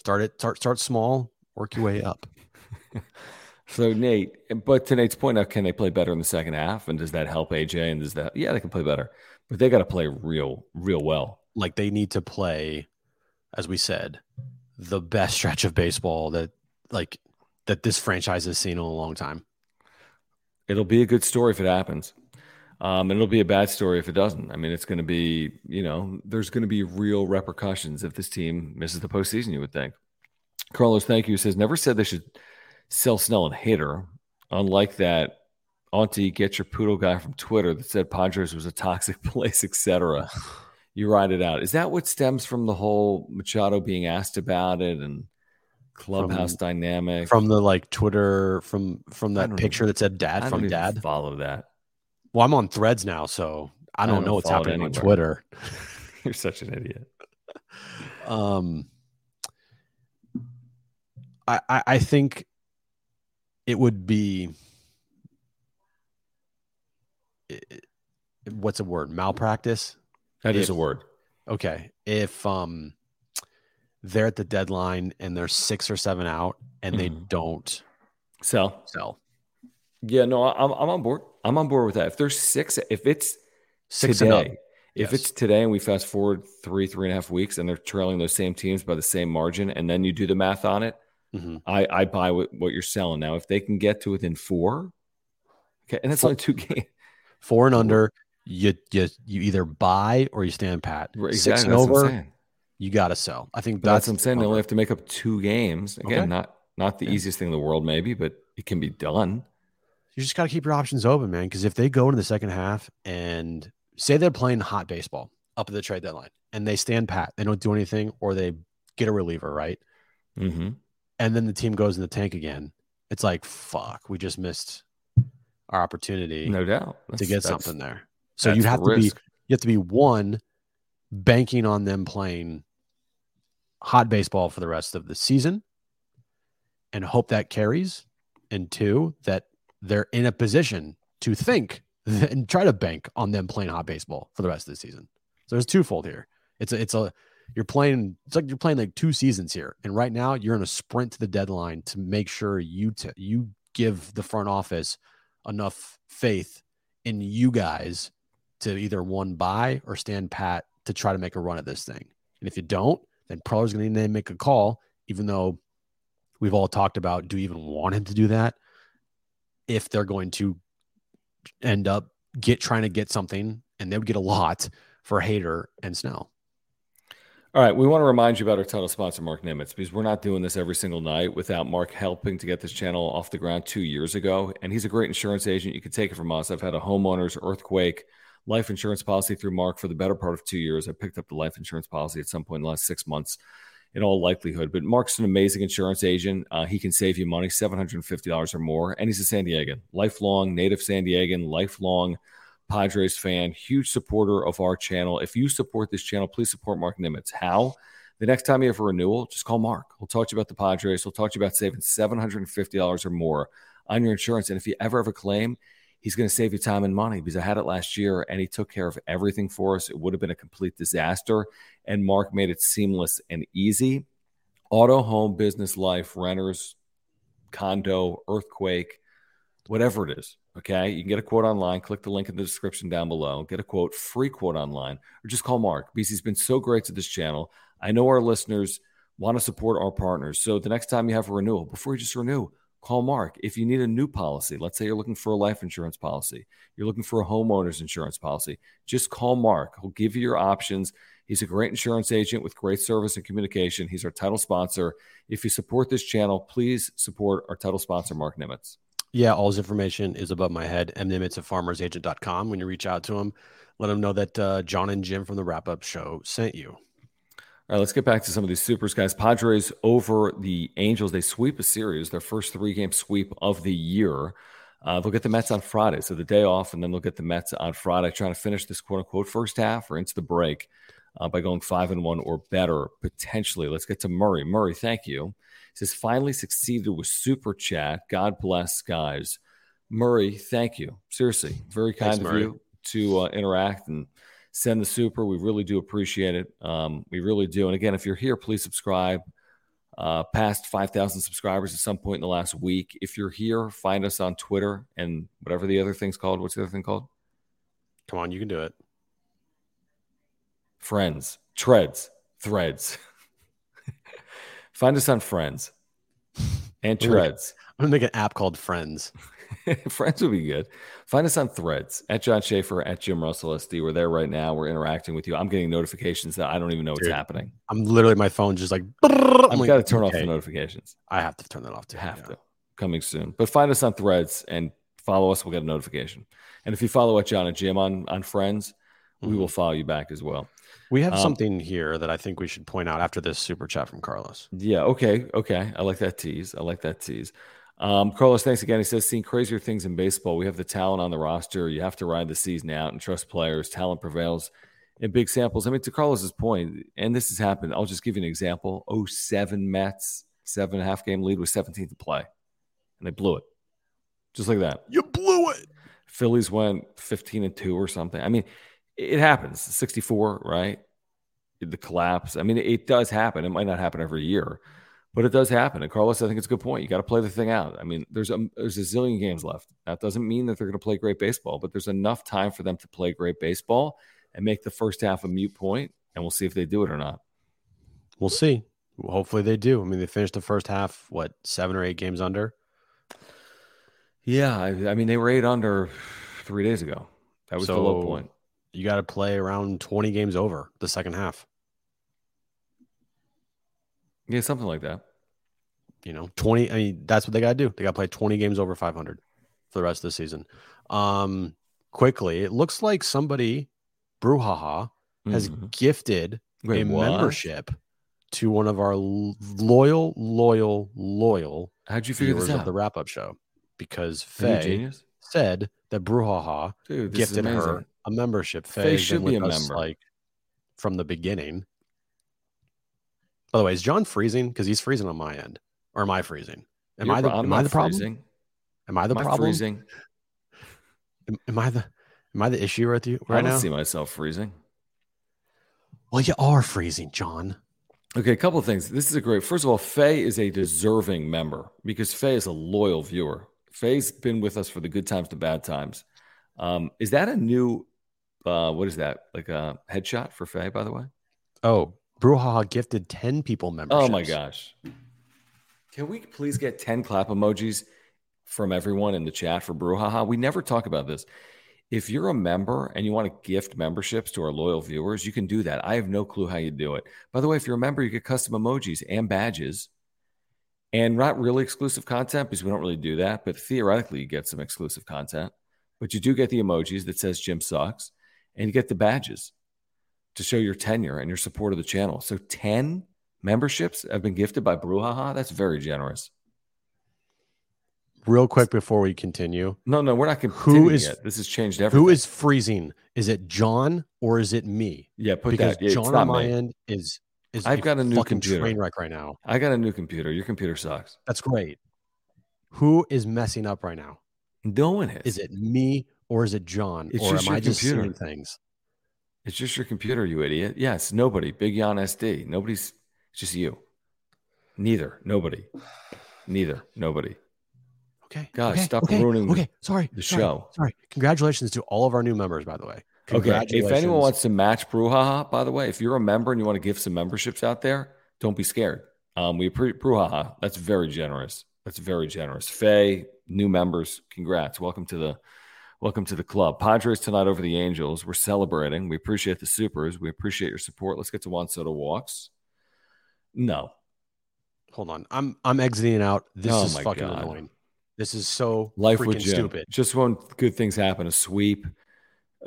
Start it. Start start small. Work your way up. So Nate, but to Nate's point, now can they play better in the second half? And does that help AJ? And does that? Yeah, they can play better, but they got to play real, real well. Like they need to play, as we said, the best stretch of baseball that like that this franchise has seen in a long time. It'll be a good story if it happens. Um, and it'll be a bad story if it doesn't. I mean, it's going to be, you know, there's going to be real repercussions if this team misses the postseason. You would think. Carlos, thank you. Says never said they should sell Snell and Hader. Unlike that auntie get your poodle guy from Twitter that said Padres was a toxic place, etc. You ride it out. Is that what stems from the whole Machado being asked about it and clubhouse From- dynamic? From the like Twitter from from that picture even- that said dad don't from dad. follow that. Well, I'm on threads now, so I I don't don't know what's it happening on. Twitter. You're such an idiot. Um, I, I I think it would be i- i- what's a word malpractice. That is If- a word. Okay, if um they're at the deadline and they're six or seven out and they Mhm. don't Sell. sell Yeah, no, I'm, I'm on board. I'm on board with that. If there's six, if it's six today, if yes. it's today and we fast forward three, three and a half weeks and they're trailing those same teams by the same margin, and then you do the math on it, Mhm. I, I buy what, what you're selling. Now, if they can get to within four, okay, and that's Four- only two games. four and under, you you you either buy or you stand pat. Right, Six and That's what I'm over, saying. you got to sell. I think that's that's what I'm saying. They only have to make up two games. Again, Okay. not not the Yeah. easiest thing in the world, maybe, but it can be done. you just got to keep your options open, man. Because if they go into the second half and say they're playing hot baseball up at the trade deadline and they stand pat, they don't do anything, or they get a reliever, right? hmm And then the team goes in the tank again. It's like, fuck, we just missed our opportunity No doubt. to get something there. So that's you have to be you have to be one banking on them playing hot baseball for the rest of the season and hope that carries and two that they're in a position to think and try to bank on them playing hot baseball for the rest of the season. So there's twofold here. It's a, it's a you're playing it's like you're playing like two seasons here and right now you're in a sprint to the deadline to make sure you t- you give the front office enough faith in you guys to either one buy or stand pat to try to make a run at this thing. And if you don't, then Preller's going to need to make a call, even though we've all talked about do you even want him to do that? If they're going to end up get trying to get something, and they would get a lot for Hader and Snell. All right, we want to remind you about our title sponsor, Marc Nimetz, because we're not doing this every single night without Marc helping to get this channel off the ground two years ago. And he's a great insurance agent. You can take it from us. I've had a homeowner's earthquake life insurance policy through Marc for the better part of two years. I picked up the life insurance policy at some point in the last six months, in all likelihood. But Marc's an amazing insurance agent. Uh, he can save you money, $750 or more. And he's a San Diegan, lifelong native San Diegan, lifelong Padres fan, huge supporter of our channel. If you support this channel, please support Marc Nimetz. How? The next time you have a renewal, just call Marc. We'll talk to you about the Padres. We'll talk to you about saving $750 or more on your insurance. And if you ever have a claim, he's going to save you time and money because I had it last year and he took care of everything for us. It would have been a complete disaster. And Marc made it seamless and easy. Auto, home, business, life, renters, condo, earthquake, whatever it is. Okay. You can get a quote online. Click the link in the description down below. Get a quote, free quote online, or just call Marc. BC's been so great to this channel. I know our listeners want to support our partners. So the next time you have a renewal, before you just renew, call Marc. If you need a new policy, let's say you're looking for a life insurance policy, you're looking for a homeowner's insurance policy, just call Marc. He'll give you your options. He's a great insurance agent with great service and communication. He's our title sponsor. If you support this channel, please support our title sponsor, Marc Nimetz. Yeah, all his information is above my head. mnimetz at farmersagent.com. When you reach out to him, let him know that uh, John and Jim from the wrap up show sent you. All right, let's get back to some of these supers, guys. Padres over the Angels. They sweep a series, their first three game sweep of the year. Uh, they'll get the Mets on Friday, so the day off, and then they'll get the Mets on Friday, trying to finish this quote unquote first half or into the break uh, by going five and one or better potentially. Let's get to Murray. Murray, thank you. He says finally succeeded with super chat. God bless, guys. Murray, thank you. Seriously, very kind Thanks, of Murray. you to uh, interact and send the super. We really do appreciate it. Um, we really do. And again, if you're here, please subscribe. Uh, past 5,000 subscribers at some point in the last week. If you're here, find us on Twitter and whatever the other thing's called. What's the other thing called? Come on, you can do it friends, treads, threads. Find us on Friends and Treads. I'm gonna make an app called Friends. Friends would be good. Find us on Threads at John Schaefer at Jim Russell SD. We're there right now. We're interacting with you. I'm getting notifications that I don't even know what's Dude, happening. I'm literally my phone just like. I've like, got to turn okay. off the notifications. I have to turn that off too. Have yeah. to. Coming soon. But find us on Threads and follow us. We'll get a notification. And if you follow at John and Jim on on Friends, mm-hmm. we will follow you back as well. We have um, something here that I think we should point out after this super chat from Carlos. Yeah. Okay. Okay. I like that tease. I like that tease. Um, Carlos, thanks again. He says, "Seen crazier things in baseball. We have the talent on the roster. You have to ride the season out and trust players. Talent prevails in big samples. I mean, to Carlos's point, and this has happened. I'll just give you an example. 07 Mets, seven and a half game lead with 17 to play, and they blew it, just like that. You blew it. Phillies went 15 and two or something. I mean, it happens. 64, right? The collapse. I mean, it does happen. It might not happen every year, but it does happen. And Carlos, I think it's a good point. You got to play the thing out. I mean, there's a there's a zillion games left. That doesn't mean that they're going to play great baseball, but there's enough time for them to play great baseball and make the first half a mute point, and we'll see if they do it or not. We'll see. Hopefully they do. I mean, they finished the first half what seven or eight games under. Yeah, I, I mean they were eight under three days ago. That was so, the low point you got to play around 20 games over the second half. Yeah, something like that. You know, 20. I mean, that's what they got to do. They got to play 20 games over 500 for the rest of the season. Um, quickly, it looks like somebody, Brouhaha, has mm-hmm. gifted Wait, a what? membership to one of our loyal, loyal, loyal. How'd you figure this out? Of the wrap up show because Faye said that Brouhaha gifted her a membership. Faye should be a member. Like from the beginning. By the way, is John freezing? Because he's freezing on my end, or am I freezing? Am You're, I the, am I the problem? Freezing. Am I the am problem? I freezing? Am, am, I the am I the issue with you right I don't now? see myself freezing. Well, you are freezing, John. Okay, a couple of things. This is a great. First of all, Faye is a deserving member because Faye is a loyal viewer. Faye's been with us for the good times, the bad times. Um, is that a new uh, what is that? Like a headshot for Faye, by the way? Oh, Brouhaha gifted 10 people memberships. Oh my gosh. Can we please get 10 clap emojis from everyone in the chat for Brouhaha? We never talk about this. If you're a member and you want to gift memberships to our loyal viewers, you can do that. I have no clue how you do it. By the way, if you're a member, you get custom emojis and badges and not really exclusive content because we don't really do that, but theoretically, you get some exclusive content. But you do get the emojis that says Jim sucks and you get the badges to show your tenure and your support of the channel. So 10 memberships have been gifted by Brouhaha. That's very generous. Real quick before we continue. No, no, we're not continuing who is, yet. This has changed everything. Who is freezing? Is it John or is it me? Yeah, put because that. Yeah, John on my me. end is is I've got a new computer. train wreck right now. I got a new computer. Your computer sucks. That's great. Who is messing up right now? No one is. Is it me or is it John? It's or am I just computer. seeing things? It's just your computer, you idiot. Yes, nobody. Big Yon SD. Nobody's. It's just you. Neither. Nobody. Neither. Nobody. Okay. Guys, okay, stop okay, ruining Okay. Sorry. the sorry, show. Sorry. Congratulations to all of our new members, by the way. Okay. If anyone wants to match Brouhaha, by the way, if you're a member and you want to give some memberships out there, don't be scared. Um, we appreciate Brouhaha. That's very generous. That's very generous. Faye, new members, congrats. Welcome to the welcome to the club. Padres tonight over the Angels. We're celebrating. We appreciate the supers. We appreciate your support. Let's get to Juan Soto walks. No. Hold on. I'm I'm exiting out. This Oh is fucking God. annoying. This is so Life freaking with Jim. stupid. Just when good things happen, a sweep,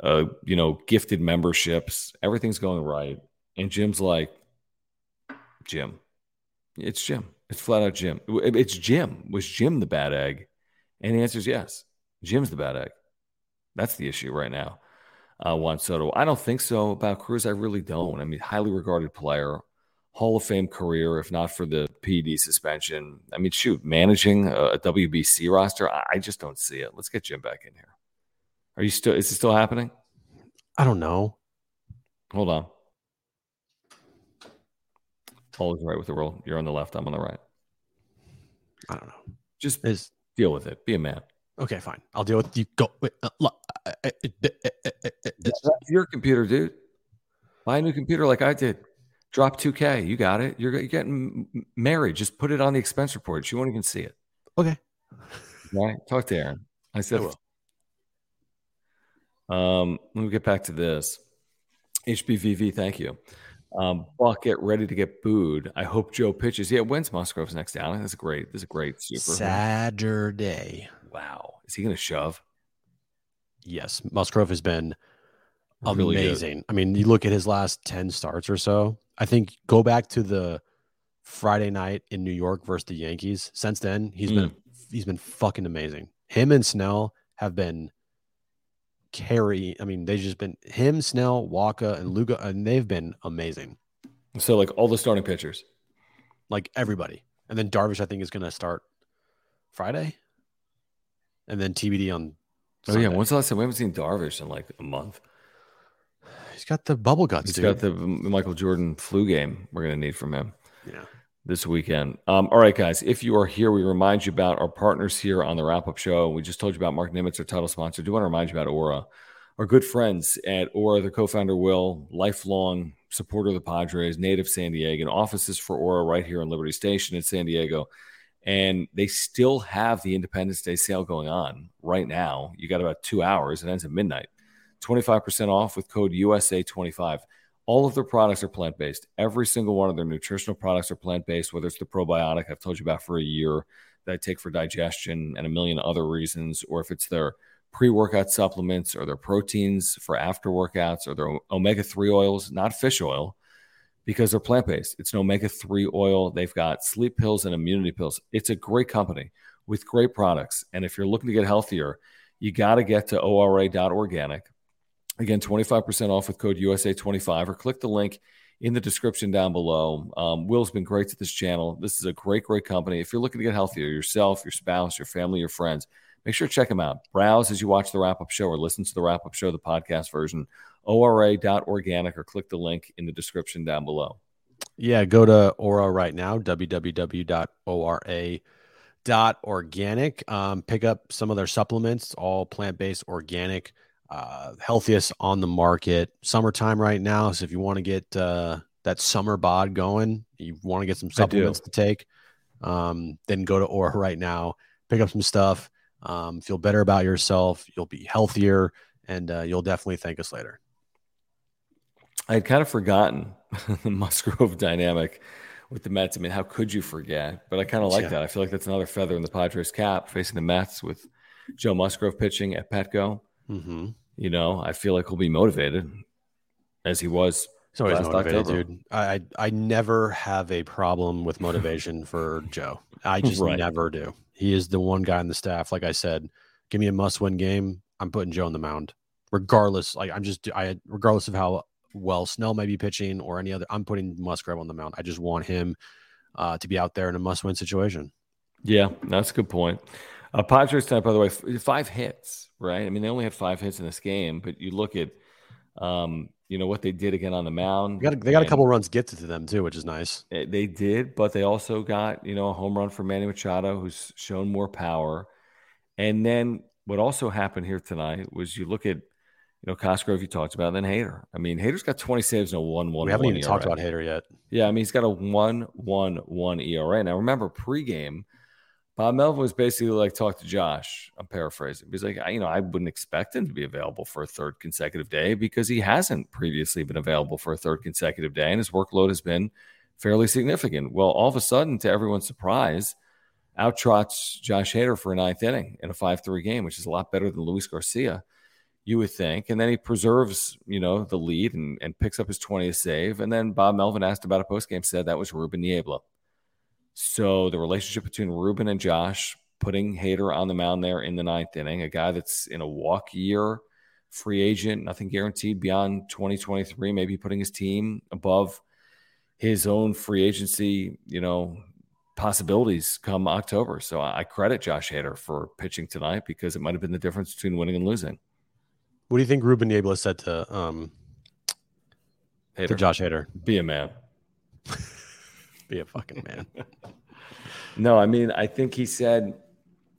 uh, you know, gifted memberships, everything's going right. And Jim's like, Jim. It's Jim. It's flat out Jim. It's Jim. Was Jim the bad egg? And the answer is yes. Jim's the bad egg. That's the issue right now. Uh, Juan Soto. I don't think so about Cruz. I really don't. I mean, highly regarded player, Hall of Fame career, if not for the PD suspension. I mean, shoot, managing a, WBC roster, I, I just don't see it. Let's get Jim back in here. Are you still? Is it still happening? I don't know. Hold on. Paul is right with the roll. You're on the left. I'm on the right. I don't know. Just Is deal with it. Be a man. Okay, fine. I'll deal with you. Go. Wait, uh, lo- uh, uh, That's your computer, dude. Buy a new computer like I did. Drop 2K. You got it. You're, you're getting married. Just put it on the expense report. She won't even see it. Okay. Right? Talk to Aaron. I said, I um, let me get back to this. HBVV, thank you. Um, Buck, get ready to get booed. I hope Joe pitches. Yeah, when's Musgrove's next outing? That's a great. That's a great super. Saturday. Wow. Is he going to shove? Yes, Musgrove has been Really good. amazing. I mean, you look at his last 10 starts or so. I think go back to the Friday night in New York versus the Yankees. Since then, he's hmm. been he's been fucking amazing. Him and Snell have been carry. I mean, they've just been him, Snell, Wacha, and Lugo, and they've been amazing. So, like all the starting pitchers. Like everybody. And then Darvish, I think, is gonna start Friday. And then TBD on Oh yeah, when's the last time we haven't seen Darvish in like a month? he's got the bubble guts, He's dude. got the Michael Jordan flu game. We're gonna need from him. yeah. this weekend. Um, all right, guys, if you are here, we remind you about our partners here on the wrap up show. We just told you about Marc Nimetz, our title sponsor. do want to remind you about Ora, our good friends at Ora, the co founder, Will, lifelong supporter of the Padres, native San Diego, and offices for Ora right here in Liberty Station in San Diego. And they still have the Independence Day sale going on right now. You got about two hours, it ends at midnight. 25% off with code USA25. All of their products are plant based. Every single one of their nutritional products are plant based, whether it's the probiotic I've told you about for a year that I take for digestion and a million other reasons, or if it's their pre workout supplements or their proteins for after workouts or their omega 3 oils, not fish oil, because they're plant based. It's an omega 3 oil. They've got sleep pills and immunity pills. It's a great company with great products. And if you're looking to get healthier, you got to get to ora.organic. Again, 25% off with code USA25 or click the link in the description down below. Um, Will's been great to this channel. This is a great, great company. If you're looking to get healthier, yourself, your spouse, your family, your friends, make sure to check them out. Browse as you watch the wrap up show or listen to the wrap up show, the podcast version, ora.organic, or click the link in the description down below. Yeah, go to Ora right now, www.ora.organic. Um, pick up some of their supplements, all plant based, organic, uh, healthiest on the market. Summertime right now. So if you want to get uh, that summer bod going, you want to get some supplements to take, um, then go to Ora right now, pick up some stuff, um, feel better about yourself. You'll be healthier and uh, you'll definitely thank us later. I had kind of forgotten the Musgrove dynamic with the Mets. I mean, how could you forget? But I kind of like Yeah. that. I feel like that's another feather in the Padres' cap facing the Mets with Joe Musgrove pitching at Petco. Mm-hmm. You know, I feel like he'll be motivated as he was. He's motivated, October. dude. I, I I never have a problem with motivation for Joe. I just Right. never do. He is the one guy on the staff. Like I said, give me a must-win game. I'm putting Joe on the mound, regardless. Like I'm just I regardless of how well Snell may be pitching or any other. I'm putting Musgrove on the mound. I just want him uh, to be out there in a must-win situation. Yeah, that's a good point. Uh, Padres tonight, by the way, five hits, right? I mean, they only had five hits in this game, but you look at, um, you know, what they did again on the mound. They got, they got a couple runs gifted to them too, which is nice. Eh, They did, but they also got, you know, a home run for Manny Machado, who's shown more power. And then what also happened here tonight was you look at, you know, Cosgrove you talked about, and then Hader. I mean, Hader's got 20 saves and a 1 1. 1. We haven't even ERA. talked about Hader yet. Yeah, I mean, he's got a 1 1 1 ERA. Now, remember, pregame, Bob Melvin was basically like, talk to Josh. I'm paraphrasing. He's like, I, you know, I wouldn't expect him to be available for a third consecutive day because he hasn't previously been available for a third consecutive day, and his workload has been fairly significant. Well, all of a sudden, to everyone's surprise, out trots Josh Hader for a ninth inning in a 5 3 game, which is a lot better than Luis Garcia, you would think. And then he preserves, you know, the lead and, and picks up his 20th save. And then Bob Melvin asked about a postgame, said that was Ruben Niebla. So the relationship between Ruben and Josh, putting Hader on the mound there in the ninth inning, a guy that's in a walk year, free agent, nothing guaranteed beyond 2023, maybe putting his team above his own free agency, you know, possibilities come October. So I credit Josh Hader for pitching tonight because it might have been the difference between winning and losing. What do you think Ruben Niebla said to um Hader, to Josh Hader? be a man. Be a fucking man. No, I mean, I think he said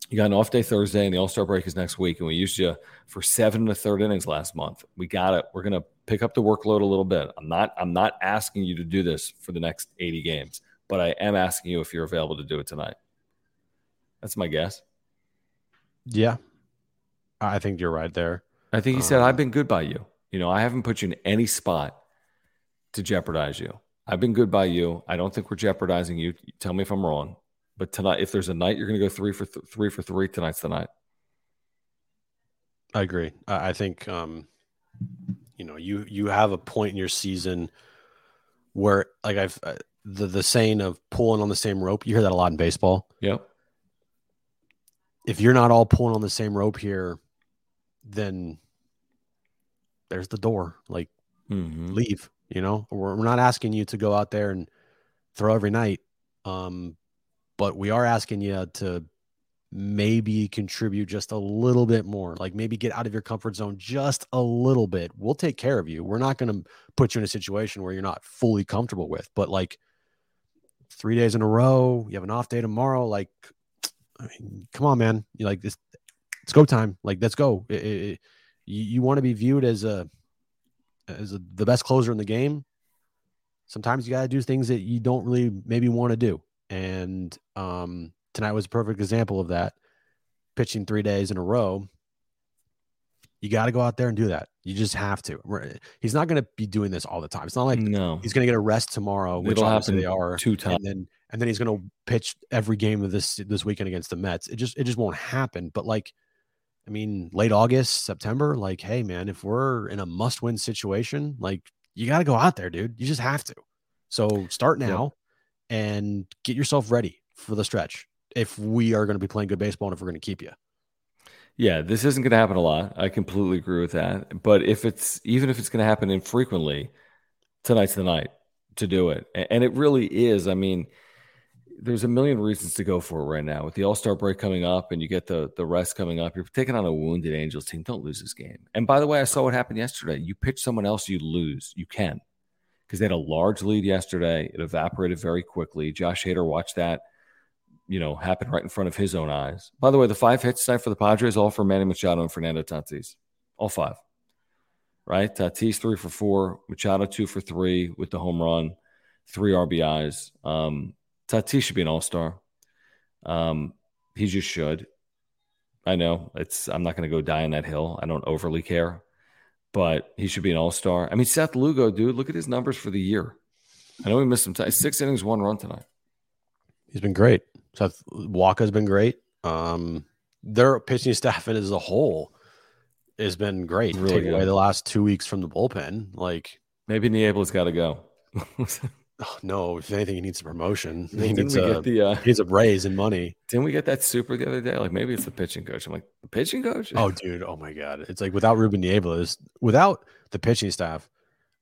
you got an off day Thursday and the All Star break is next week, and we used you for seven and a third innings last month. We got it. We're gonna pick up the workload a little bit. I'm not. I'm not asking you to do this for the next 80 games, but I am asking you if you're available to do it tonight. That's my guess. yeah. I think you're right there. I think he said, Um, I've been good by you. You know, I haven't put you in any spot to jeopardize you. I've been good by you. I don't think we're jeopardizing you. Tell me if I'm wrong. But tonight, if there's a night you're going to go three for th- three for three, tonight's the night. I agree. I, I think um, you know you you have a point in your season where like I've uh, the the saying of pulling on the same rope. You hear that a lot in baseball. Yep. If you're not all pulling on the same rope here, then there's the door. Like Mm-hmm. leave. You know, we're, we're not asking you to go out there and throw every night, um, but we are asking you to maybe contribute just a little bit more. Like maybe get out of your comfort zone just a little bit. We'll take care of you. We're not going to put you in a situation where you're not fully comfortable with. But like three days in a row, you have an off day tomorrow. Like, I mean, come on, man. You like this? It's go time. Like, let's go. It- it- you, you want to be viewed as a as a, the best closer in the game, sometimes you got to do things that you don't really maybe want to do. And um, tonight was a perfect example of that. Pitching three days in a row, you got to go out there and do that. You just have to. We're- He's not going to be doing this all the time. It's not like no. he's going to get a rest tomorrow, which It'll obviously they are, two times. and then and then he's going to pitch every game of this this weekend against the Mets. It just it just won't happen. But like, I mean, late August, September, like, hey man, if we're in a must win situation, like you got to go out there, dude. You just have to. So start now and get yourself ready for the stretch. If we are going to be playing good baseball and if we're going to keep you, Yeah, this isn't going to happen a lot. I completely agree with that. But if it's even if it's going to happen infrequently, tonight's the night to do it. And it really is. I mean, there's a million reasons to go for it right now. With the All Star break coming up and you get the the rest coming up, you're taking on a wounded Angels team. Don't lose this game. And by the way, I saw what happened yesterday. You pitch someone else, you lose. You can because they had a large lead yesterday. It evaporated very quickly. Josh Hader watched that, you know, happen right in front of his own eyes. By the way, the five hits tonight for the Padres, all for Manny Machado and Fernando Tatis. All five. Right? Tatis three for four, Machado two for three with the home run, three RBIs. Um, Tatis should be an all-star. Um, he just should. I know it's I'm not gonna go die on that hill. I don't overly care but he should be an all star. I mean, Seth Lugo, dude, look at his numbers for the year. I know we missed some time. Six innings, one run tonight. he's been great. Seth Wacha's been great. Um, their pitching staff as a whole has been great. Really Take away the last two weeks from the bullpen, like Maybe Niebla's got to go. oh, no, if anything, he needs a promotion. He didn't, needs we a, get the, uh, he needs a raise in money. didn't we get that super the other day? Like maybe it's the pitching coach. I'm like, the pitching coach? Oh, dude. Oh my God. It's like without Ruben Niebla, is without the pitching staff,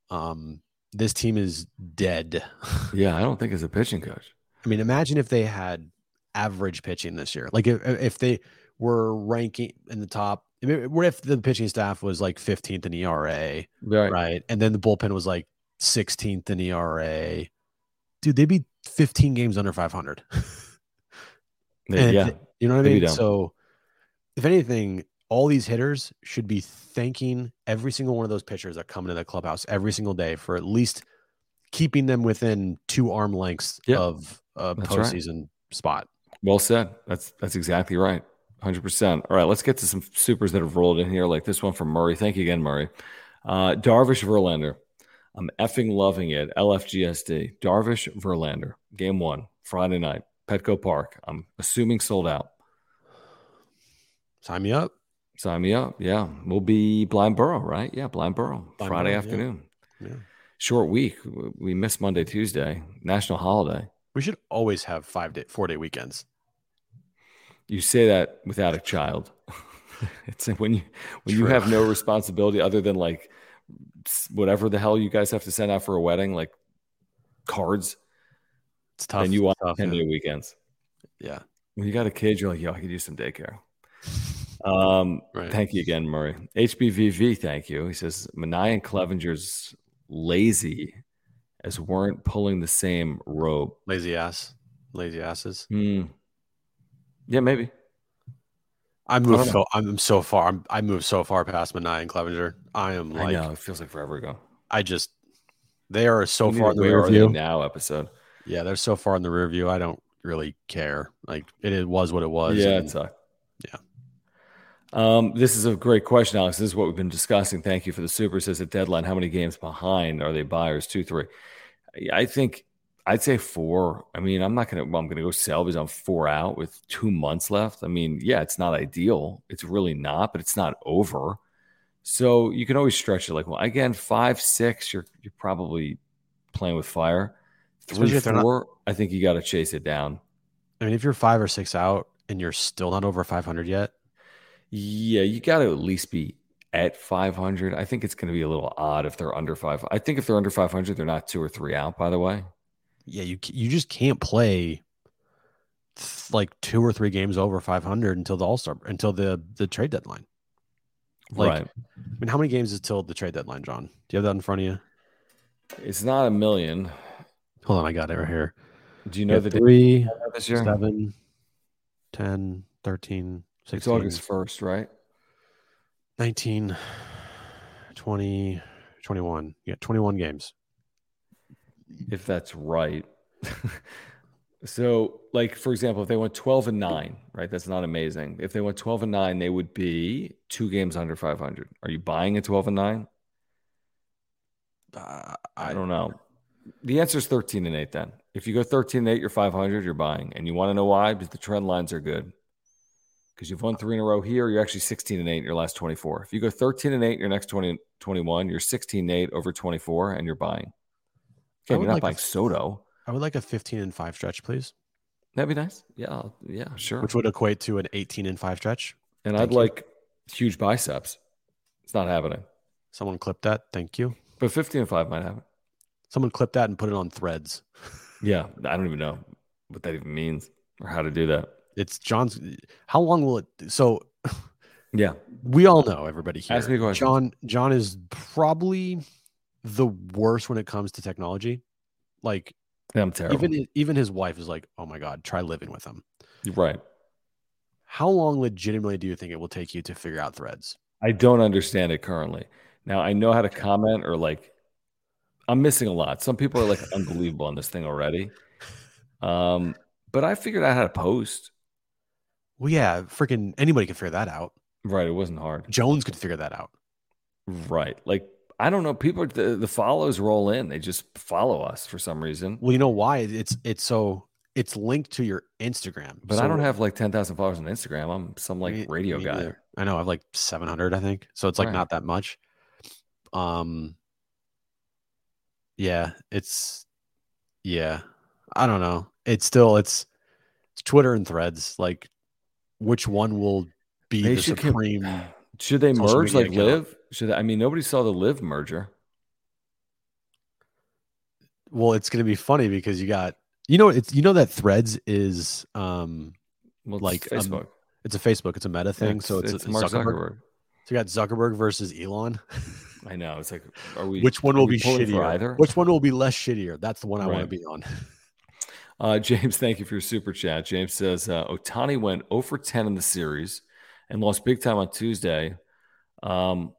um, this team is dead. yeah, I don't think it's a pitching coach. I mean, imagine if they had average pitching this year. Like if, if they were ranking in the top, I mean, what if the pitching staff was like 15th in ERA, Right. right? And then the bullpen was like 16th in ERA. Dude, they'd be 15 games under 500. Yeah. And yeah. You know what I mean? So if anything, all these hitters should be thanking every single one of those pitchers that come into the clubhouse every single day for at least keeping them within two arm lengths Yep. of a That's right. postseason spot. Well said. That's that's exactly right. 100%. All right, let's get to some supers that have rolled in here, like this one from Murray. Thank you again, Murray. Uh, Darvish Verlander. I'm effing loving it. LFGSD. Darvish Verlander. Game one, Friday night, Petco Park. I'm assuming sold out. Sign me up. Sign me up. Yeah. We'll be Blind Burrow, right? Yeah, Blind Burrow. Blind Friday afternoon. Yeah. Short week. We missed Monday, Tuesday. National holiday. We should always have five day, four day weekends. You say that without a child. it's when you when you have no responsibility other than like whatever the hell you guys have to send out for a wedding, like cards, It's tough. and you want tough, ten man. day weekends. Yeah. When you got a kid, you're like, yo, I could use some daycare. Um, Right. thank you again, Murray. HBVV, thank you. He says Manaea and Clevinger's lazy as weren't pulling the same rope. Lazy ass. Lazy asses. Hmm. Yeah, maybe. I moved know. so I'm so far. I'm, I moved so far past Manaea and Clevinger. I am I like know it feels like forever ago. I just they are so We far in the rear view. now episode. Yeah, they're so far in the rear view. I don't really care. Like it, it was what it was. Yeah, and it sucked. Yeah. Um, this is a great question, Alex. This is what we've been discussing. Thank you for the super. It Says at deadline, how many games behind are they buyers? Two, three. I think I'd say four. I mean, I'm not gonna. Well, I'm gonna go sell because I'm four out with two months left. I mean, yeah, it's not ideal. It's really not, but it's not over. So you can always stretch it. Like, well, again, five, six. You're you're probably playing with fire. Three, Especially not- four. I think you got to chase it down. I mean, if you're five or six out and you're still not over 500 yet, Yeah, you got to at least be at 500. I think it's going to be a little odd if they're under five. I think if they're under 500, they're not two or three out. By the way, yeah, you you just can't play th- like two or three games over 500 until the All Star until the the trade deadline. Like, right? I mean, how many games is till the trade deadline, John? Do you have that in front of you? It's not a million. Hold on, I got it right here. Do you know the three, this year? seven, 10, 13, It's August 1st, right? 19, 20, 21. Yeah, 21 games. If that's right. so, like for example, if they went 12 and nine, right? That's not amazing. If they went 12 and nine, they would be two games under 500. Are you buying a 12 and nine? Uh, I don't know. The answer is 13 and 8 then. If you go 13 and 8, you're 500, you're buying. And you want to know why? Because the trend lines are good. Because you've won three in a row here, you're actually 16 and 8 in your last 24. If you go 13 and 8 in your next 20, 21, you're 16 and 8 over 24 and you're buying. I you're not like buying f- Soto. I would like a 15 and 5 stretch, please, That'd be nice. Yeah, I'll- yeah, sure. which would equate to an 18 and 5 stretch. and thank I'd you. like huge biceps. It's not happening. Someone clip that. Thank you. But 15 and 5 might happen. Someone clip that and put it on threads. Yeah, I don't even know what that even means or how to do that. It's John's. How long will it? So Yeah. we all know everybody here. Ask me questions. John. John is probably the worst when it comes to technology. Like I'm terrible. even even his wife is like, "Oh my god, try living with him." Right. How long legitimately do you think it will take you to figure out threads? I don't understand it currently. Now I know how to comment or like I'm missing a lot. Some people are like unbelievable on this thing already. Um, but I figured out how to post. Well, yeah, freaking anybody can figure that out. Right, it wasn't hard. Jones could figure that out. Right, like I don't know. People, the, the follows roll in. They just follow us for some reason. Well, you know why? It's it's so it's linked to your Instagram. But I don't have like ten thousand followers on Instagram. I'm some like Me- radio me guy. neither. I know I have like 700, I think. So it's like Right. not that much. Um, yeah, it's yeah. I don't know. It's still it's it's Twitter and Threads. Like, which one will be They the should com- supreme? Should they merge like account. Live? Should I mean nobody saw the Live merger? well, it's gonna be funny because you got you know it's you know that Threads is um Well, it's Like, um, Facebook it's a Facebook, it's a meta thing. so it's, it's Mark Zuckerberg. Zuckerberg. So you got Zuckerberg versus Elon. I know. It's like, are we? Which one will be shittier? Either. Which one will be less shittier? That's the one I want to be on. Uh, James, thank you for your super chat. James says uh, Ohtani went 0 for 10 in the series and lost big time on Tuesday. Um,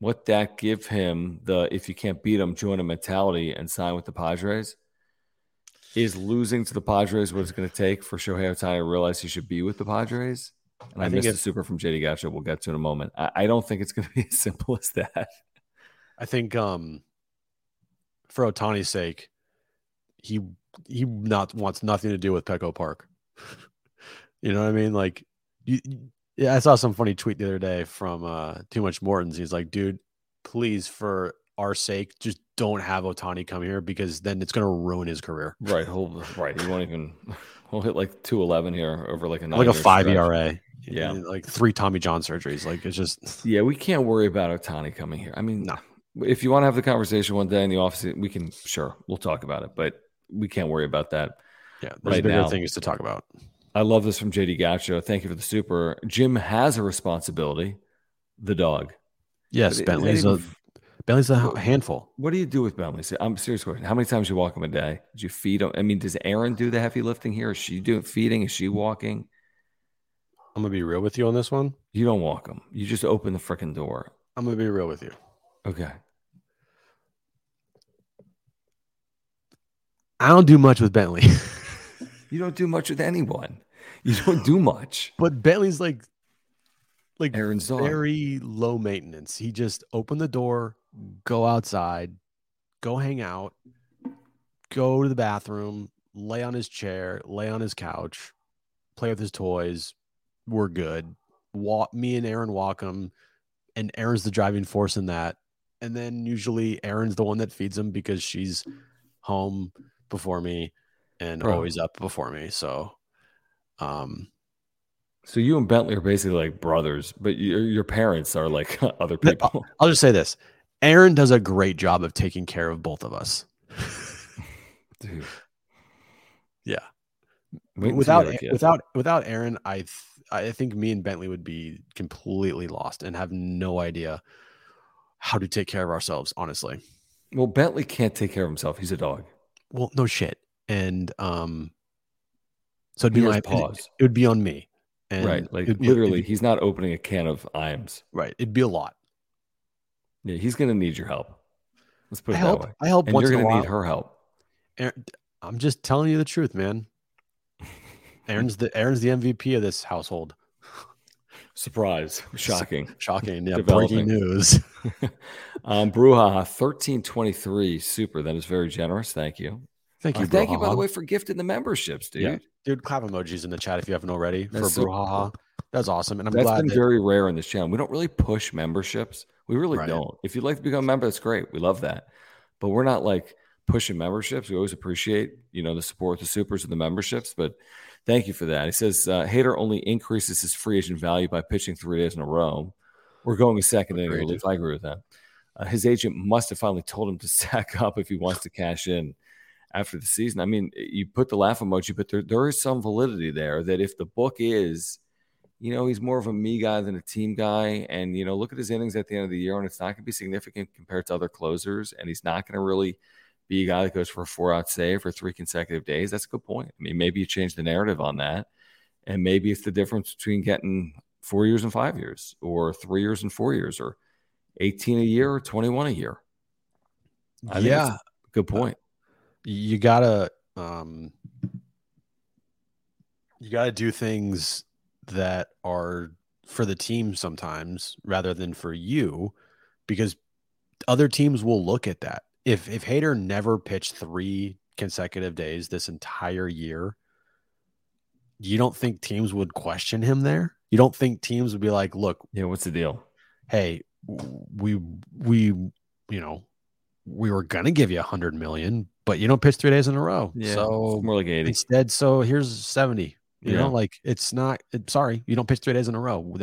what that give him the if you can't beat him, join a mentality and sign with the Padres? Is losing to the Padres what it's going to take for Shohei Ohtani to realize he should be with the Padres? And I, I think it's super from JD Gacha. We'll get to in a moment. I, I don't think it's going to be as simple as that. I think um, for Ohtani's sake, he he not wants nothing to do with Petco Park. you know what I mean? Like, you, yeah, I saw some funny tweet the other day from uh, Too Much Mortons. He's like, dude, please, for our sake, just don't have Ohtani come here because then it's going to ruin his career. Right. He'll, right. He won't even. We'll hit like two eleven here over like a like a five stretch. ERA. Yeah. like three Tommy John surgeries. Like it's just Yeah, we can't worry about Ohtani coming here. I mean, No. if you want to have the conversation one day in the office, we can. Sure, we'll talk about it, but we can't worry about that. yeah. There's Right bigger now. things to talk about. I love this from JD Gacho. Thank you for the super. Jim has a responsibility. The dog. Yes, Is Bentley's a even- Bentley's a handful. What do you do with Bentley? I'm serious question. How many times you walk him a day? Did you feed him? I mean, does Aaron do the heavy lifting here? Is she doing feeding? Is she walking? I'm gonna be real with you on this one. You don't walk him. You just open the freaking door. I'm gonna be real with you. Okay. I don't do much with Bentley, You don't do much with anyone. You don't do much. but Bentley's like like Aaron's very low maintenance. He just open the door, go outside, go hang out, go to the bathroom, lay on his chair, lay on his couch, play with his toys. We're good. Walk me and Aaron walk him, and Aaron's the driving force in that. And then usually Aaron's the one that feeds him because she's home before me and Bro. always up before me. So, um, So you and Bentley are basically like brothers, but your your parents are like other people. I'll just say this: Aaron does a great job of taking care of both of us. Dude. Yeah. Wait without you're a kid. without without Aaron, I th- I think me and Bentley would be completely lost and have no idea how to take care of ourselves. Honestly, well, Bentley can't take care of himself. He's a dog. well, no shit, and um, so it'd be my paws. It, would be on me, and right. Like it'd literally, it'd- he's not opening a can of Iams. right. It'd be a lot. Yeah, he's gonna need your help. Let's put it I that help. way. I help And once you're in a gonna need her help. Aaron, I'm just telling you the truth, man. Aaron's the Aaron's the MVP of this household. Surprise. Shocking. Shocking. Yeah, breaking news. um, Bruja, 1323. Super. That is very generous. Thank you. Thank you. thank you, by the way, for gifting the memberships, dude. Yeah. dude. Clap emojis in the chat if you haven't already That's for so Brouhaha. That's awesome, and I'm That's glad been that, very rare in this channel. We don't really push memberships. We really Right. don't. If you'd like to become a member, that's great. We love that. But we're not like pushing memberships. We always appreciate, you know, the support, the supers and the memberships. But thank you for that. He says uh, Hader only increases his free agent value by pitching three days in a row. We're going a second inning relief. I agree with that. Uh, his agent must have finally told him to sack up if he wants to cash in after the season. I mean, you put the laugh emoji, but there, there is some validity there that if the book is, you know, he's more of a me guy than a team guy. And, you know, look at his innings at the end of the year, and it's not going to be significant compared to other closers. And he's not going to really be a guy that goes for a four out save for three consecutive days. That's a good point. I mean, maybe you change the narrative on that. And maybe it's the difference between getting four years and five years, or three years and four years, or 18 a year or 21 a year. I yeah, good point. You gotta um you gotta do things that are for the team sometimes rather than for you because other teams will look at that if if Hader never pitched three consecutive days this entire year you don't think teams would question him there you don't think teams would be like look Yeah. What's the deal? hey we we you know we were gonna give you a hundred million but you don't pitch three days in a row It's so more like 80. instead so here's 70 you Yeah. know like it's not it, sorry you don't pitch three days in a row we-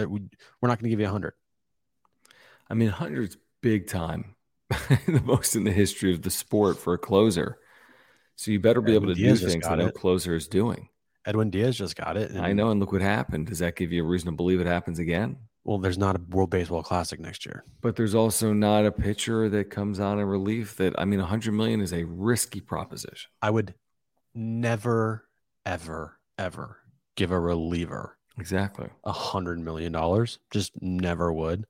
we're not gonna give you a hundred I mean, 100's big time, the most in the history of the sport for a closer. So you better be Yeah, able to do Diaz just things that no closer is doing. edwin diaz just got it I know, and look what happened. Does that give you a reason to believe it happens again? Well there's not a world baseball classic next year But there's also not a pitcher that comes on in relief. That I mean, 100 million is a risky proposition. i would never ever ever give a reliever Exactly. a hundred million dollars. Just never would.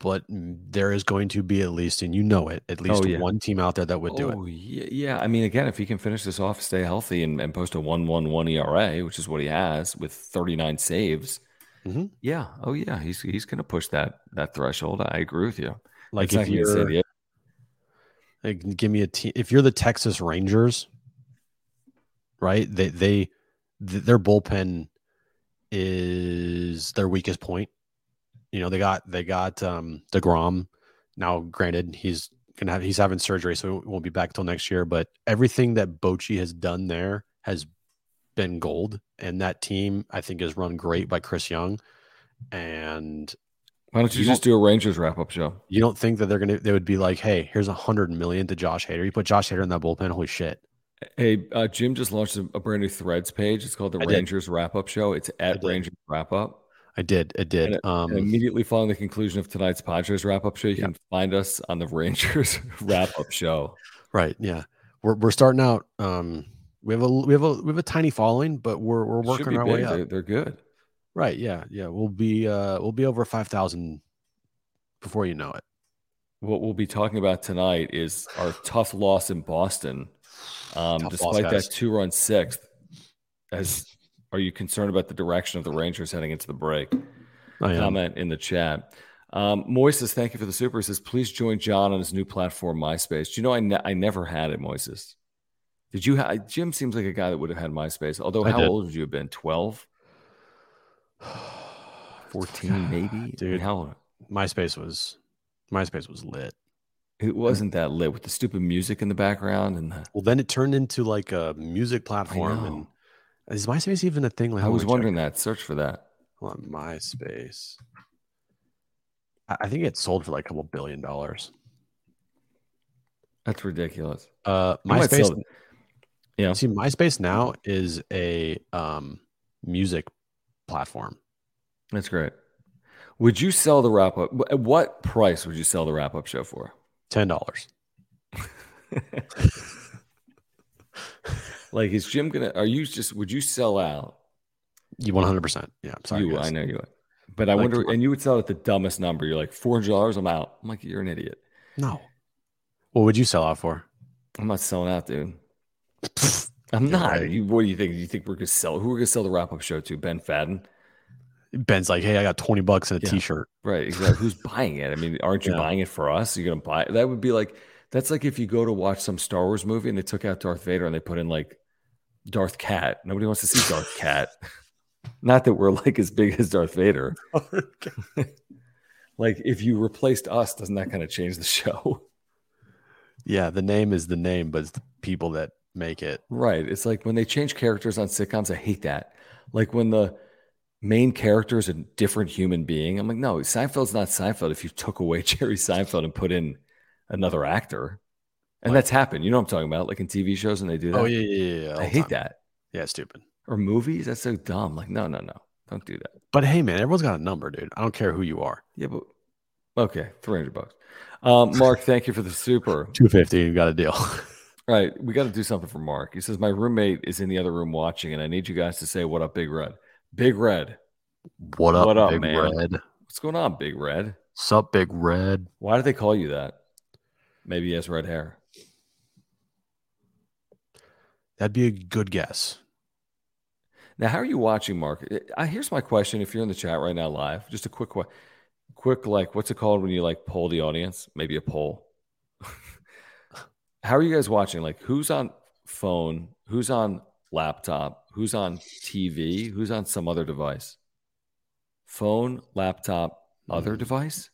But there is going to be at least, and you know it, at least Oh, yeah. one team out there that would do it. Oh, yeah, yeah. I mean, again, if he can finish this off, stay healthy, and, and post a one-one-one ERA, which is what he has with 39 saves, Mhm. yeah, oh yeah, he's he's going to push that that threshold. I agree with you. Like It's if you're, the- like, give me a team. If you're the Texas Rangers, right? They they th- their bullpen is their weakest point. You know, they got they got um DeGrom. Now, granted, he's gonna have he's having surgery, so he won't be back until next year. But everything that Bochy has done there has been gold, and that team I think is run great by Chris Young. And why don't you you just do a Rangers wrap-up show? you don't think that they're gonna they would be like, hey, here's a hundred million to Josh Hader. You put Josh Hader in that bullpen, holy shit. Hey, uh, Jim just launched a, a brand new Threads page. It's called the I. Rangers Wrap-Up Show. It's at. Rangers Wrap-Up. I did, I did. And, um, and immediately following the conclusion of tonight's Padres Wrap-Up Show, you Yeah. can find us on the Rangers Wrap-Up Show. Right. Yeah. We're we're starting out. Um, we have a we have a we have a tiny following, but we're we're working our big. way They're, up. they're good. Right. Yeah. Yeah. We'll be uh we'll be over five thousand before you know it. What we'll be talking about tonight is our tough loss in Boston. Um, Tough despite guys. that two-run sixth, as are you concerned about the direction of the Rangers heading into the break? Comment in the chat. Um, Moises, thank you for the super. He says, please join John on his new platform, MySpace. Do you know I, ne- I never had it, Moises? Did you? have Jim seems like a guy that would have had MySpace. Although, I how did. old would you have been? 12, 14, maybe? I mean, Dude. how MySpace was MySpace was lit. it wasn't that lit with the stupid music in the background and the, Well, then it turned into like a music platform. And is MySpace even a thing? Like, I was on, let me wondering check. that. Search for that. Hold on, MySpace. I, think it sold for like a couple billion dollars. That's ridiculous. Uh, MySpace. Yeah. See, MySpace now is a um music platform. That's great. Would you sell the wrap up? At what price would you sell the wrap up show for? Ten dollars. Like, is Jim gonna? Are you just? Would you sell out? You one hundred percent. Yeah, I'm sorry. you, guys. I know you would. But I Like, wonder, and you would sell at the dumbest number. You're like four hundred dollars. I'm out. I'm like, you're an idiot. No. What would you sell out for? I'm not selling out, dude. I'm not. right. You, what do you think? Do you think we're gonna sell? Who we're gonna sell the wrap up show to? Ben Fadden, Ben's like, hey, I got twenty bucks and a Yeah. shirt right? Exactly. Who's buying it? I mean, aren't you Yeah. buying it for us? You're gonna buy it. That would be like that's like if you go to watch some Star Wars movie and they took out Darth Vader and they put in like Darth Cat. Nobody wants to see Darth Cat. Not that we're like as big as Darth Vader. like if you replaced us, doesn't that kind of change the show? Yeah, the name is the name, but it's the people that make it. Right. It's like when they change characters on sitcoms, I hate that. Like when the main character is a different human being. I'm like, no, Seinfeld's not Seinfeld if you took away Jerry Seinfeld and put in another actor. And Like- that's happened. You know what I'm talking about? Like in TV shows and they do that. Oh yeah, yeah, yeah. I hate time. that. Yeah, stupid. Or movies. That's so dumb. Like, no, no, no. Don't do that. But hey, man, everyone's got a number, dude. I don't care who you are. Yeah, but okay, 300 bucks. Um, Mark, thank you for the super. Two fifty, you got a deal. All right, we got to do something for Mark. He says, My roommate is in the other room watching, and I need you guys to say, What up, Big Red? Big Red. what up, What up, Big man? Red? What's going on, Big Red? Sup, Big Red? Why do they call you that? Maybe he has red hair. That'd be a good guess. Now, how are you watching, Mark? I, here's my question. If you're in the chat right now live, just a quick, quick, like, what's it called when you like poll the audience? Maybe a poll. How are you guys watching? Like, who's on phone? Who's on laptop? Who's on TV? Who's on some other device? Phone, laptop, other Hmm. device,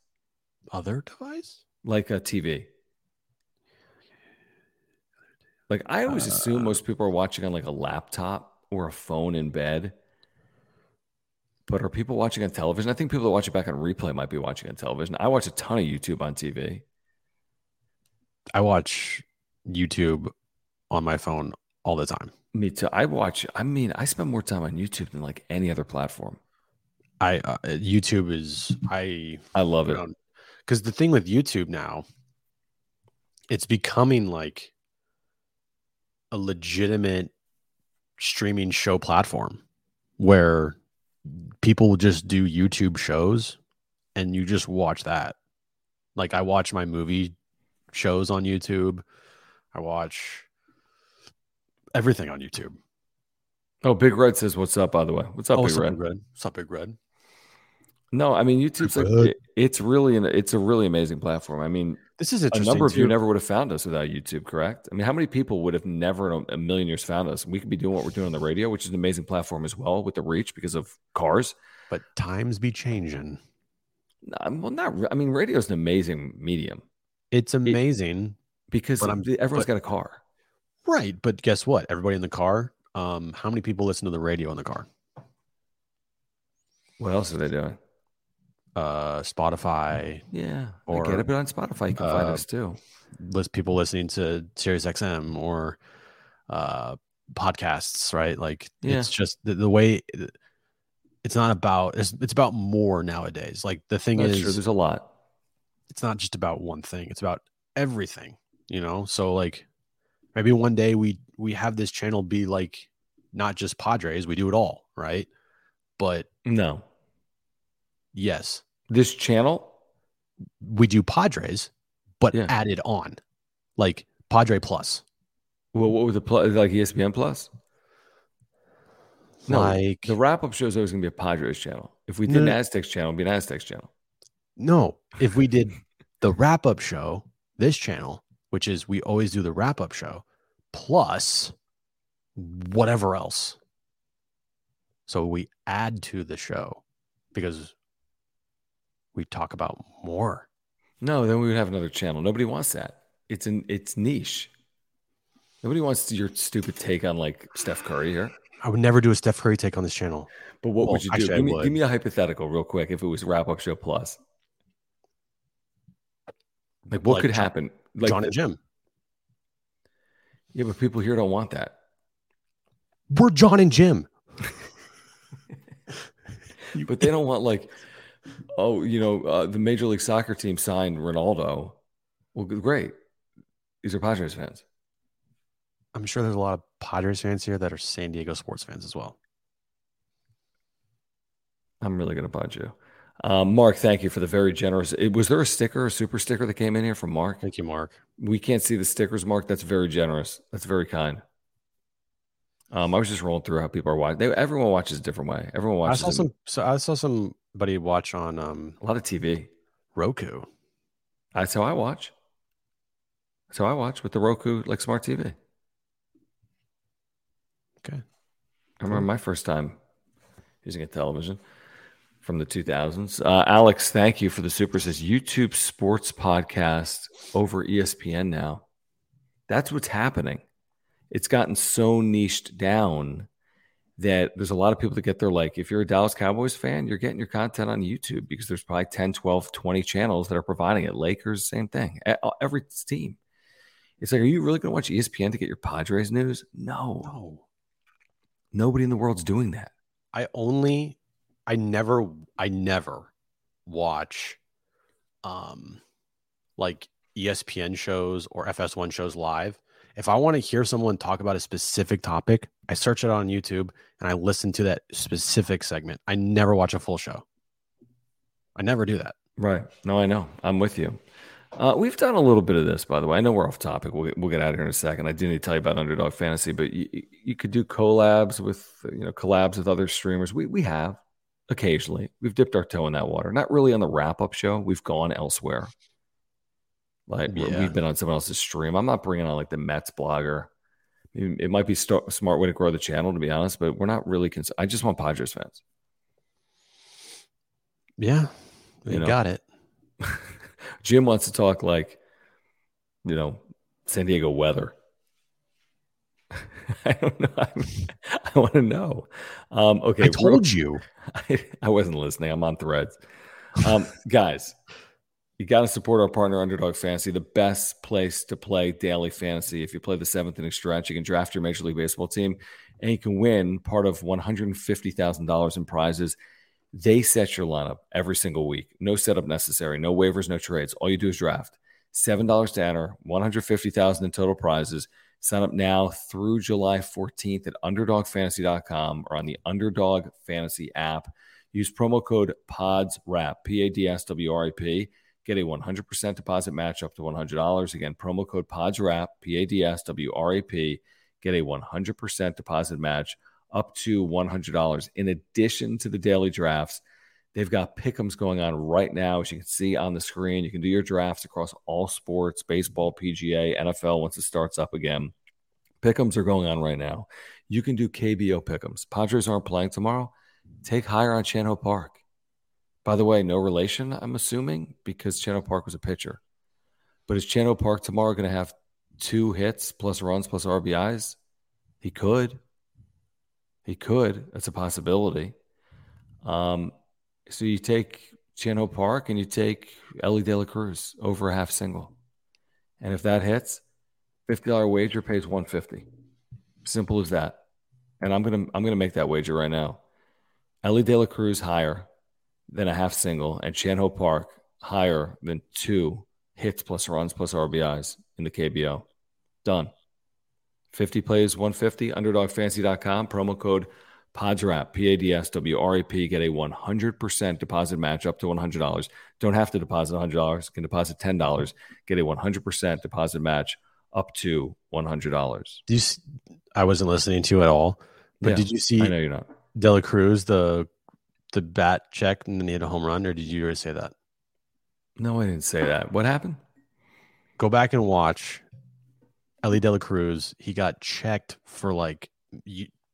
Other device? like a TV. Like I always assume Uh, most people are watching on like a laptop or a phone in bed. But are people watching on television? I think people that watch it back on replay might be watching on television. I watch a ton of YouTube on TV. I watch YouTube on my phone all the time. Me too. I watch. I mean, I spend more time on YouTube than like any other platform. I uh, YouTube is I I love it. because the thing with YouTube now, it's becoming like a legitimate streaming show platform where people just do YouTube shows and you just watch that. Like I watch my movie shows on YouTube. I watch everything on YouTube. Oh, Big Red says, "What's up?" By the way, what's up, Oh, Big what's Red? Big Red? What's up, Big Red? No, I mean YouTube's Big like it- it's really an, it's a really amazing platform. I mean, This is a interesting. number of you never would have found us without YouTube, correct? I mean, how many people would have never in a a million years found us? We could be doing what we're doing on the radio, which is an amazing platform as well with the reach because of cars. but times be changing. No, Well, not. I mean, radio is an amazing medium It's amazing, because But I'm- everyone's but- got a car. right? But guess what? Everybody in the car. Um, how many people listen to the radio in the car? What else are they doing? Uh, Spotify. Yeah, I Or, get it, but on Spotify you can find uh, us too. List people listening to Sirius XM or uh podcasts, right? Like Yeah. it's just the, the way it's not about it's, it's about more nowadays. Like the thing That's is true. There's a lot. it's not just about one thing it's about everything you know so like maybe one day we we have this channel be like not just padres we do it all right but No, yes this channel. we do padres but Yeah. added on like padre plus Well, what was the plus like ESPN Plus? No, like the wrap up show is always going to be a Padres channel. If we No, did an no. Aztecs channel, it'd be an Aztecs channel. no if we did the wrap up show this channel which is we always do the wrap up show plus whatever else so we add to the show because we talk about more No, then we would have another channel. Nobody wants that. It's an it's niche. Nobody wants your stupid take on like Steph Curry here. i would never do a steph curry take on this channel But what Well, would you do? Give me, would. give me a hypothetical real quick if it was wrap up show plus. Like what Like could John- happen? Like john and jim Yeah, but people here don't want that. we're john and jim But they don't want like, oh, you know, uh, the Major League Soccer team signed Ronaldo. Well, great. These are Padres fans. i'm sure there's a lot of padres fans here that are san diego sports fans as well I'm really going to punch you. Um, Mark, thank you for the very generous. It, was there a sticker, a super sticker that came in here from Mark? thank you mark We can't see the stickers, Mark. That's very generous. That's very kind. Um, I was just rolling through how people are watching. They, everyone watches a different way. Everyone i watches saw some so i saw somebody watch on um a lot of TV. roku That's how I watch. That's how I watch with the Roku like smart TV. okay I remember my first time using a television from the 2000s. Uh, Alex, thank you for the super. Says YouTube sports podcast over ESPN now. That's what's happening. It's gotten so niched down that there's a lot of people that get their like if you're a Dallas Cowboys fan, you're getting your content on YouTube because there's probably 10, 12, 20 channels that are providing it. Lakers, same thing. E- Every team. It's like, are you really going to watch ESPN to get your Padres news? No. no Nobody in the world's doing that. I only I never I never watch um like ESPN shows or FS1 shows live. If I want to hear someone talk about a specific topic, I search it on YouTube and I listen to that specific segment. I never watch a full show. I never do that. Right. No, I know. I'm with you. Uh, we've done a little bit of this, by the way. I know we're off topic. We'll, we'll get out of here in a second. I do need to tell you about Underdog Fantasy, but you, you could do collabs with, you know, collabs with other streamers. We, we have occasionally. We've dipped our toe in that water. Not really on the wrap up show. We've gone elsewhere. Like Yeah. we've been on someone else's stream. I'm not bringing on like the Mets blogger. It might be st- smart way to grow the channel, to be honest, but we're not really. concerned. I just want Padres fans. Yeah. we You know. got it. Jim wants to talk like, you know, San Diego weather. I don't know. I'm, I want to know. Um, okay, I told you. I, I wasn't listening. I'm on threads. Um, guys, you got to support our partner, Underdog Fantasy, the best place to play daily fantasy. If you play the seventh inning stretch, you can draft your Major League Baseball team and you can win part of $150,000 in prizes. They set your lineup every single week. No setup necessary, no waivers, no trades. All you do is draft. $7 to enter, 150,000 in total prizes. Sign up now through July 14th at underdogfantasy.com or on the Underdog Fantasy app. Use promo code PADSWRAP, P A D S W R A P. Get a 100% deposit match up to $100. Again, promo code PADSWRAP, P A D S W R A P. Get a 100% deposit match up to $100. In addition to the daily drafts, they've got pickums going on right now, as you can see on the screen. You can do your drafts across all sports, baseball, PGA, NFL once it starts up again. Pickums are going on right now. You can do KBO pickums. Padres aren't playing tomorrow. Take higher on Chan Ho Park. By the way, no relation, I'm assuming, because Chan Ho Park was a pitcher. But is Chan Ho Park tomorrow going to have two hits plus runs plus RBIs? He could. He could. That's a possibility. Um, so you take Chan Ho Park and you take Elly De La Cruz over a half single. And if that hits, $50 wager pays 150 Simple as that. And I'm gonna I'm gonna make that wager right now. Elly De La Cruz higher than a half single, and Chan Ho Park higher than two hits plus runs plus RBIs in the KBO. Done. 50 plays 150, underdogfantasy.com, promo code PADSWRAP, P A D S W R A P. Get a 100% deposit match up to $100. Don't have to deposit $100, can deposit $10. Get a 100% deposit match up to $100. Do you, I wasn't listening to you at all, but Yeah, did you see I know you're not. De La Cruz, the the bat check and then he had a home run, or did you already say that? No, I didn't say that. What happened? Go back and watch Elly De La Cruz. He got checked for like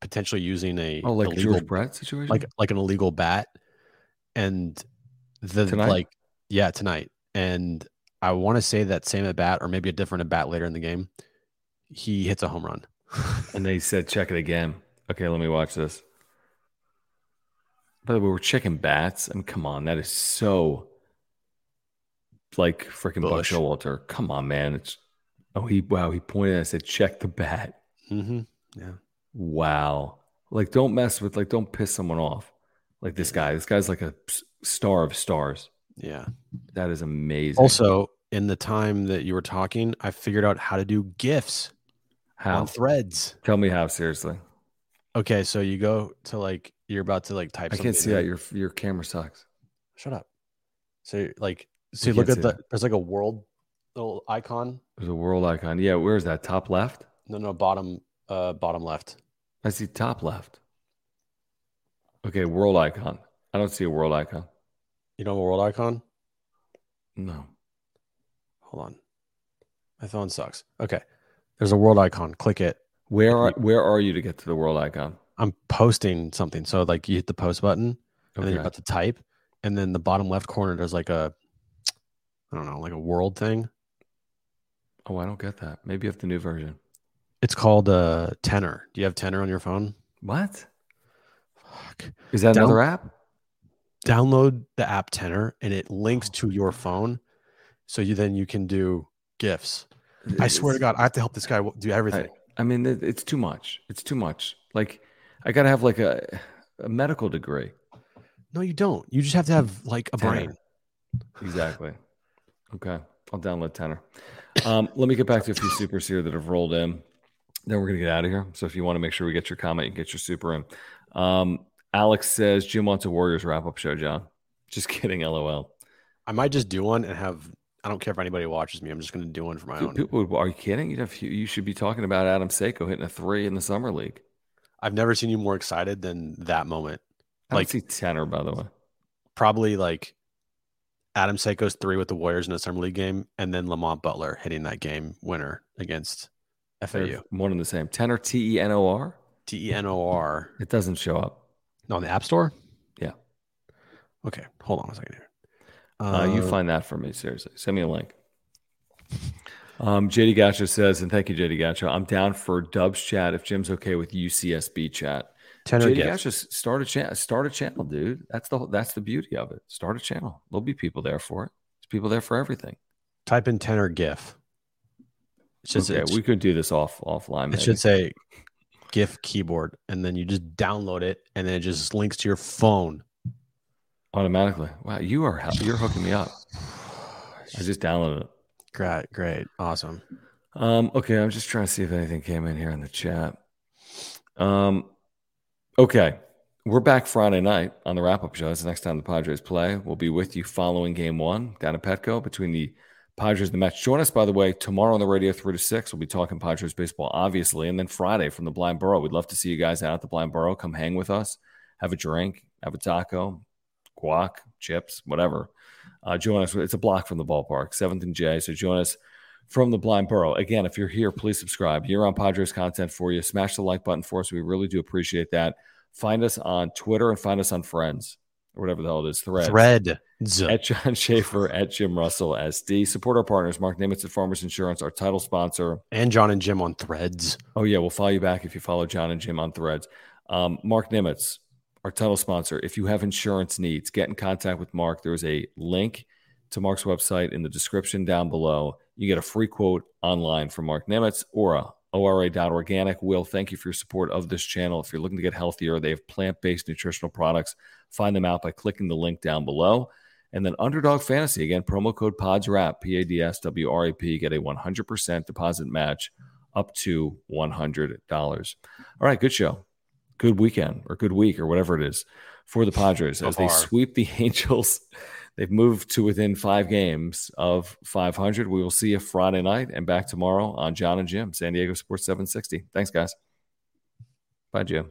potentially using a Oh, like illegal, George Brett situation? like like an illegal bat, and the Tonight? like yeah tonight. And I want to say that same at bat or maybe a different at bat later in the game. He hits a home run. And they said, check it again. Okay, let me watch this. By the way, we're checking bats. I mean, come on. That is so like freaking Buck. Showalter. Come on, man. It's oh he wow, he pointed and said, check the bat. Mm-hmm. Yeah. Wow. Like, don't mess with like don't piss someone off. Like this guy. This guy's like a star of stars. Yeah. That is amazing. Also, in the time that you were talking, I figured out how to do GIFs how? on threads. Tell me how, seriously. Okay, so you go to like you're about to like type. I can't see that. in. Your your camera sucks. Shut up. So like, so you look at the that. there's like a world little icon. There's a world icon. Yeah, where is that? Top left? No, no, bottom, uh, bottom left. I see top left. Okay, world icon. I don't see a world icon. You know a world icon? No. Hold on, my phone sucks. Okay, there's a world icon. Click it. Where are where are you to get to the world icon? I'm posting something. So like you hit the post button, and then you're about to type, and then the bottom left corner there's like a, I don't know, like a world thing. Oh, I don't get that. Maybe you have the new version. It's called uh Tenor. Do you have Tenor on your phone? What? Fuck. Is that Down- another app? Download the app Tenor, and it links to your phone, so you then you can do gifs. I swear to God, I have to help this guy do everything. I mean, it's too much. It's too much. Like, I gotta have like a a medical degree. No, you don't. You just have to have like a Tenor. brain. Exactly. Okay, I'll download Tenor. Um, let me get back to a few supers here that have rolled in. Then we're gonna get out of here. So if you want to make sure we get your comment, you can get your super in. Um, Alex says Jim wants a Warriors wrap up show. John, just kidding. LOL. I might just do one and have. I don't care if anybody watches me. I'm just going to do one for my Dude, own. people, would- are you kidding? You'd have, you should be talking about Adam Seiko hitting a three in the summer league. I've never seen you more excited than that moment. I like Like- see Tenor, by the way. Probably like Adam Seiko's three with the Warriors in a summer league game, and then Lamont Butler hitting that game winner against They're FAU. one and the same. Tenor T E N O R. T E N O R. It doesn't show up. No, on the App Store. Yeah. Okay, hold on a second here. Uh, you find that for me, seriously. Send me a link. Um, JD Gacha says, and thank you, JD Gacha. I'm down for Dubs chat if Jim's okay with UCSB chat. tenor JD gift. Gacha, start a channel. Start a channel, dude. That's the that's the beauty of it. Start a channel. There'll be people there for it. There's people there for everything. Type in tenor GIF. Okay, we could do this off offline. it maybe. should say GIF keyboard, and then you just download it, and then it just links to your phone. automatically. Wow, you are you're hooking me up. I just downloaded it. Great, great, awesome. Um, okay, I'm just trying to see if anything came in here in the chat. Um, okay, we're back Friday night on the wrap up show. It's the next time the Padres play. We'll be with you following game one down at Petco between the Padres the Mets. Join us, by the way, tomorrow on the radio, 3 to 6. We'll be talking Padres baseball, obviously. And then Friday from the Blind Burrow. We'd love to see you guys out at the Blind Burrow. Come hang with us, have a drink, have a taco, guac, chips, whatever. Uh, join us. It's a block from the ballpark, 7th and J. So join us from the Blind Burrow. Again, if you're here, please subscribe. Year on Padres content for you. Smash the like button for us. We really do appreciate that. Find us on Twitter and find us on Friends or whatever the hell it is. Thread. Thread. At John Schaefer, at Jim Russell SD. Support our partners, Marc Nimetz at Farmers Insurance, our title sponsor. And John and Jim on Threads. Oh, yeah. We'll follow you back if you follow John and Jim on Threads. Um, Marc Nimetz, our title sponsor. If you have insurance needs, get in contact with Mark. There's a link to Mark's website in the description down below. You get a free quote online from Marc Nimetz or a ORA.organic. Will, thank you for your support of this channel. If you're looking to get healthier, they have plant based nutritional products. Find them out by clicking the link down below. And then Underdog Fantasy, again, promo code PADSWRAP, P A D S W R A P, get a 100% deposit match up to $100. All right, good show. Good weekend or good week or whatever it is for the Padres as they sweep the Angels. They've moved to within five games of 500. We will see you Friday night and back tomorrow on John and Jim, San Diego Sports 760. Thanks, guys. Bye, Jim.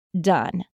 done.